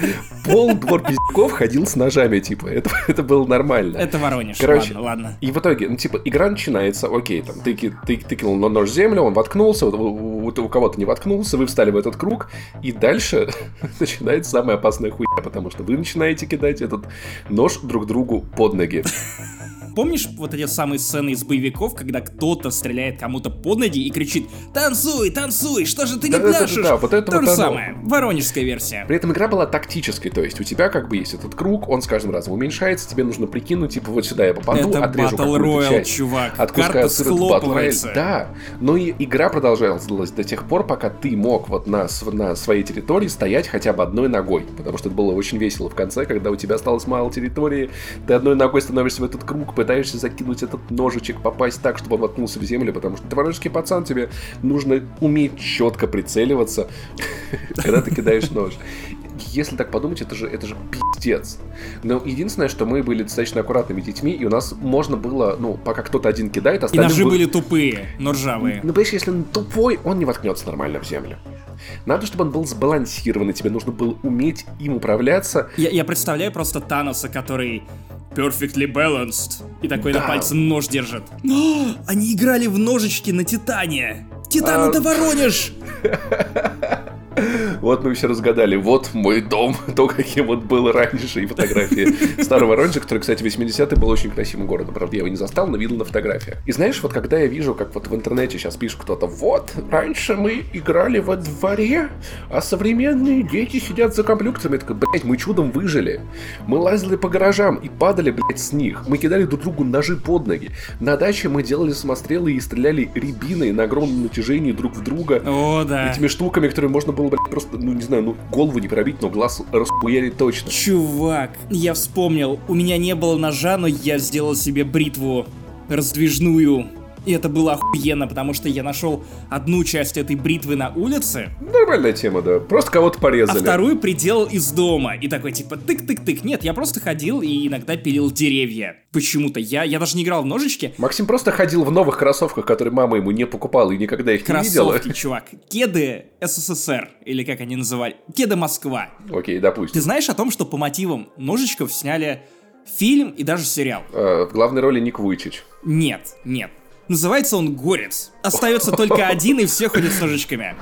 пол двор пиздюков ходил с ножами, типа. Это, это было нормально. Это Воронеж. Короче, ладно, ладно. И в итоге, ну, типа, игра начинается, окей, там, ты, ки- ты, ты кинул нож землю, он воткнулся, у- у- у кого-то не воткнулся, вы встали в этот круг, и дальше начинается самая опасная хуйня, потому что вы начинаете кидать этот нож друг другу под ноги. Помнишь вот эти самые сцены из боевиков, когда кто-то стреляет кому-то под ноги и кричит «Танцуй, танцуй, что же ты не Да-да-да-да, пляшешь?» да, вот это То вот же оно. самое, воронежская версия. При этом игра была тактической, то есть у тебя как бы есть этот круг, он с каждым разом уменьшается, тебе нужно прикинуть, типа вот сюда я попаду, Это отрежу Battle Royale, часть. чувак. От куска Карта Royale. схлопывается. Да, но и игра продолжалась до тех пор, пока ты мог вот на, на своей территории стоять хотя бы одной ногой, потому что это было очень весело в конце, когда у тебя осталось мало территории, ты одной ногой становишься в этот круг, пытаешься закинуть этот ножичек, попасть так, чтобы он воткнулся в землю, потому что ты воронежский пацан, тебе нужно уметь четко прицеливаться, когда ты кидаешь нож. Если так подумать, это же, это же пиздец. Но единственное, что мы были достаточно аккуратными детьми, и у нас можно было, ну, пока кто-то один кидает, И остальным... ножи вы- были тупые, но ржавые. ну, понимаешь, если он тупой, он не воткнется нормально в землю. Надо, чтобы он был сбалансированный, тебе нужно было уметь им управляться. Я, я представляю просто Таноса, который perfectly balanced, и такой на Да. пальце нож держит. О, они играли в ножички на Титане! Титан А. это Воронеж! Вот мы все разгадали. Вот мой дом, то, каким он был раньше, и фотографии старого Воронежа, который, кстати, в 80-е был очень красивым городом. Правда, я его не застал, но видел на фотографиях. И знаешь, вот когда я вижу, как вот в интернете сейчас пишет кто-то, вот, раньше мы играли во дворе, а современные дети сидят за компьютерами. Я такой, блядь, мы чудом выжили. Мы лазили по гаражам и падали, блядь, с них. Мы кидали друг другу ножи под ноги. На даче мы делали самострелы и стреляли рябиной на огромном натяжении друг в друга. О, да. Этими штуками, которые можно было, блядь, просто, ну, не знаю, ну, голову не пробить, но глаз расхуярить точно. Чувак, я вспомнил, у меня не было ножа, но я сделал себе бритву раздвижную. И это было охуенно, потому что я нашел одну часть этой бритвы на улице, Нормальная тема, да. Просто кого-то а порезали. вторую приделал из дома. И такой типа тык-тык-тык. Нет, я просто ходил и иногда пилил деревья. Почему-то. Я, я даже не играл в ножички. Максим просто ходил в новых кроссовках, которые мама ему не покупала и никогда их не видела. Кроссовки, чувак. Кеды СССР. Или как они называли. Кеды Москва. Окей, Ты допустим. знаешь о том, что по мотивам ножичков сняли фильм и даже сериал? Э, в главной роли Ник Вуйчич. Нет, нет. Называется он Горец. Остается только один, и все ходят с ножичками.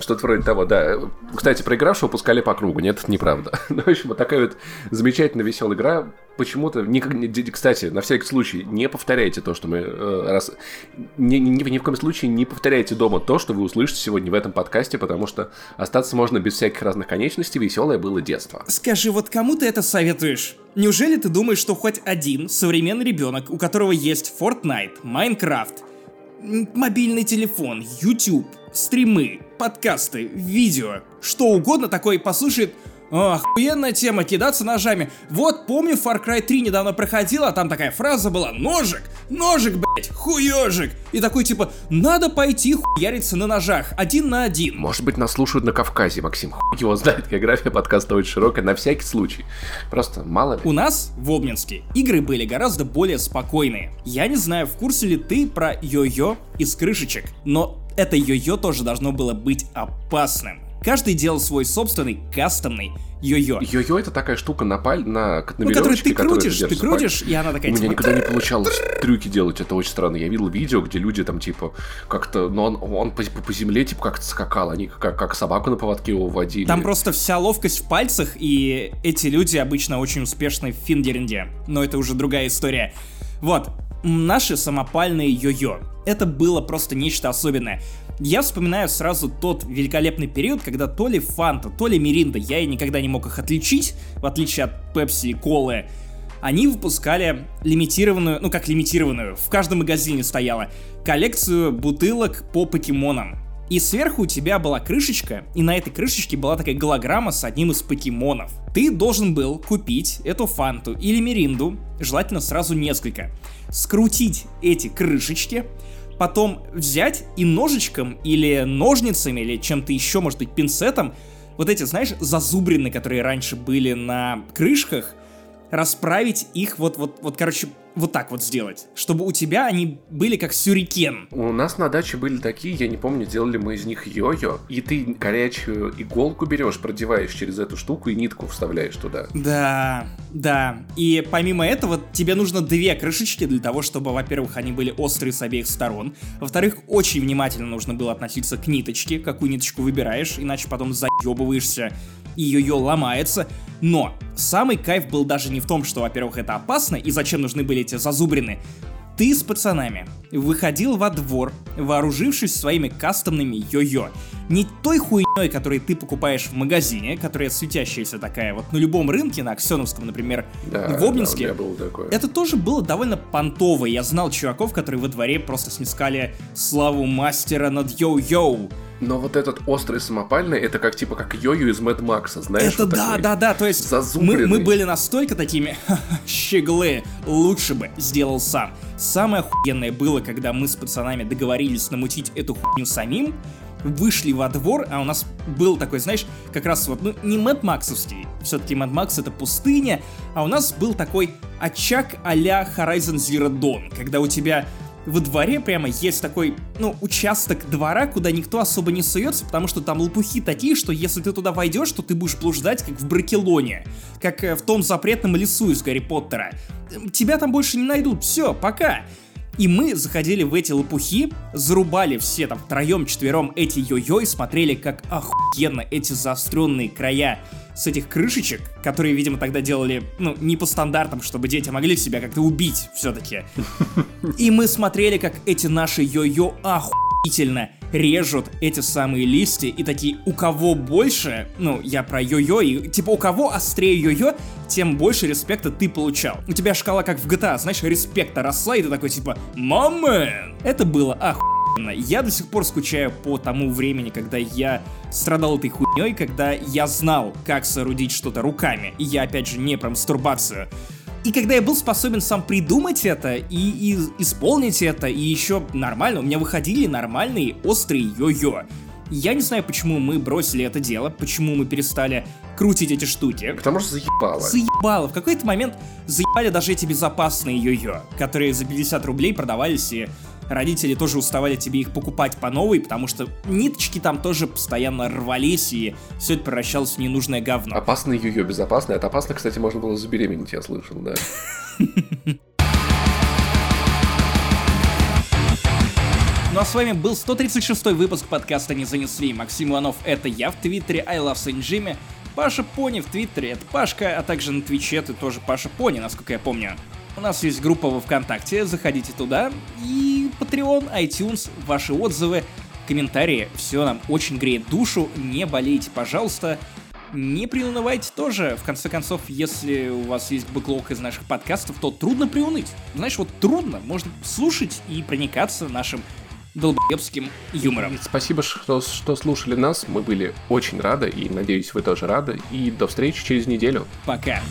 Что-то вроде того, да. Кстати, проигравшего пускали по кругу. Нет, это неправда. Ну, в общем, вот такая вот замечательная, веселая игра. Почему-то, кстати, на всякий случай, не повторяйте то, что мы э, раз... Ни, ни- ни в коем случае не повторяйте дома то, что вы услышите сегодня в этом подкасте, потому что остаться можно без всяких разных конечностей. Веселое было детство. Скажи, вот кому ты это советуешь? Неужели ты думаешь, что хоть один современный ребенок, у которого есть Fortnite, Minecraft, мобильный телефон, YouTube, стримы, подкасты, видео, что угодно такое послушает «О, охуенная тема, кидаться ножами. Вот, помню, Far Cry 3 недавно проходила, а там такая фраза была «Ножик! Ножик, блять! Хуёжик!» И такой типа «Надо пойти хуяриться на ножах, один на один». Может быть, нас слушают на Кавказе, Максим. Хуй его знает, география подкаста очень широкая, на всякий случай. Просто мало ли. У нас, в Обнинске, игры были гораздо более спокойные. Я не знаю, в курсе ли ты про йо-йо из крышечек, но это йо-йо тоже должно было быть опасным. Каждый делал свой собственный, кастомный йо-йо. Йо-йо это такая штука на паль, на, на Ну, веревочке, ты которую крутишь, ты паль. крутишь, и она такая У меня типа, никогда не получалось трюки делать, это очень странно. Я видел видео, где люди там типа как-то, ну он, он по, по земле типа как-то скакал, они как, как собаку на поводке его водили. Там просто вся ловкость в пальцах, и эти люди обычно очень успешны в финдеринге. Но это уже другая история. Вот, наши самопальные йо-йо. Это было просто нечто особенное. Я вспоминаю сразу тот великолепный период, когда то ли Фанта, то ли Миринда, я и никогда не мог их отличить, в отличие от Пепси и Колы, они выпускали лимитированную, ну как лимитированную, в каждом магазине стояла, коллекцию бутылок по покемонам. И сверху у тебя была крышечка, и на этой крышечке была такая голограмма с одним из покемонов. Ты должен был купить эту фанту или миринду, желательно сразу несколько, скрутить эти крышечки, потом взять и ножичком или ножницами или чем-то еще, может быть, пинцетом, вот эти, знаешь, зазубрины, которые раньше были на крышках, расправить их вот, вот, вот, короче, вот так вот сделать, чтобы у тебя они были как сюрикен. У нас на даче были такие, я не помню, делали мы из них йо-йо, и ты горячую иголку берешь, продеваешь через эту штуку и нитку вставляешь туда. Да, да. И помимо этого, тебе нужно две крышечки для того, чтобы, во-первых, они были острые с обеих сторон. Во-вторых, очень внимательно нужно было относиться к ниточке, какую ниточку выбираешь, иначе потом заебываешься и йо-йо ломается, но самый кайф был даже не в том, что, во-первых, это опасно, и зачем нужны были эти зазубрины, ты с пацанами выходил во двор, вооружившись своими кастомными йо-йо. Не той хуйней, которую ты покупаешь в магазине, которая светящаяся такая вот на любом рынке, на Аксеновском, например, Да, в Обнинске. да, было такое. Это тоже было довольно понтово. Я знал чуваков, которые во дворе просто снискали славу мастера над йоу-йоу. Но вот этот острый самопальный, это как типа как йо-йо из Мэд Макса, знаешь? Это вот да, такой. да, да, то есть мы, зазубренный. мы были настолько такими «Ха-ха, щеглы, лучше бы сделал сам. Самое охуенное было, когда мы с пацанами договорились намутить эту хуйню самим, вышли во двор, а у нас был такой, знаешь, как раз вот, ну, не Мэд Максовский, все-таки Мэд Макс это пустыня, а у нас был такой очаг а-ля Horizon Zero Dawn, когда у тебя во дворе прямо есть такой, ну, участок двора, куда никто особо не суется, потому что там лопухи такие, что если ты туда войдешь, то ты будешь блуждать, как в Бракелоне, как э, в том запретном лесу из Гарри Поттера. Тебя там больше не найдут, все, пока. И мы заходили в эти лопухи, зарубали все там втроем, четвером эти йо-йо и смотрели, как охуенно эти заостренные края с этих крышечек, которые, видимо, тогда делали, ну, не по стандартам, чтобы дети могли себя как-то убить все-таки. И мы смотрели, как эти наши йо-йо охуительно режут эти самые листья и такие, у кого больше, ну, я про йо-йо, и типа у кого острее йо-йо, тем больше респекта ты получал. У тебя шкала как в GTA, знаешь, респекта росла, и ты такой типа, мамэн! Это было охуенно. Я до сих пор скучаю по тому времени, когда я страдал этой хуйней, когда я знал, как соорудить что-то руками. И я, опять же, не про мастурбацию. И когда я был способен сам придумать это и, и исполнить это, и еще нормально, у меня выходили нормальные острые йо-йо. Я не знаю, почему мы бросили это дело, почему мы перестали крутить эти штуки. Потому что заебало. Заебало. В какой-то момент заебали даже эти безопасные йо-йо, которые за 50 рублей продавались, и родители тоже уставали тебе их покупать по новой, потому что ниточки там тоже постоянно рвались, и все это превращалось в ненужное говно. Опасный йо-йо, безопасный. От опасно, кстати, можно было забеременеть, я слышал, да. Ну а с вами был 136 выпуск подкаста «Не занесли». Максим Иванов — это я в Твиттере, I love Saint Jimmy. Паша Пони в Твиттере — это Пашка, а также на Твиче ты тоже Паша Пони, насколько я помню. У нас есть группа во Вконтакте, заходите туда. И Patreon, iTunes, ваши отзывы, комментарии. Все нам очень греет душу. Не болейте, пожалуйста. Не приунывайте тоже. В конце концов, если у вас есть бэклог из наших подкастов, то трудно приуныть. Знаешь, вот трудно. Можно слушать и проникаться нашим долбоебским юмором. Спасибо, что, что слушали нас. Мы были очень рады, и надеюсь, вы тоже рады. И до встречи через неделю. Пока.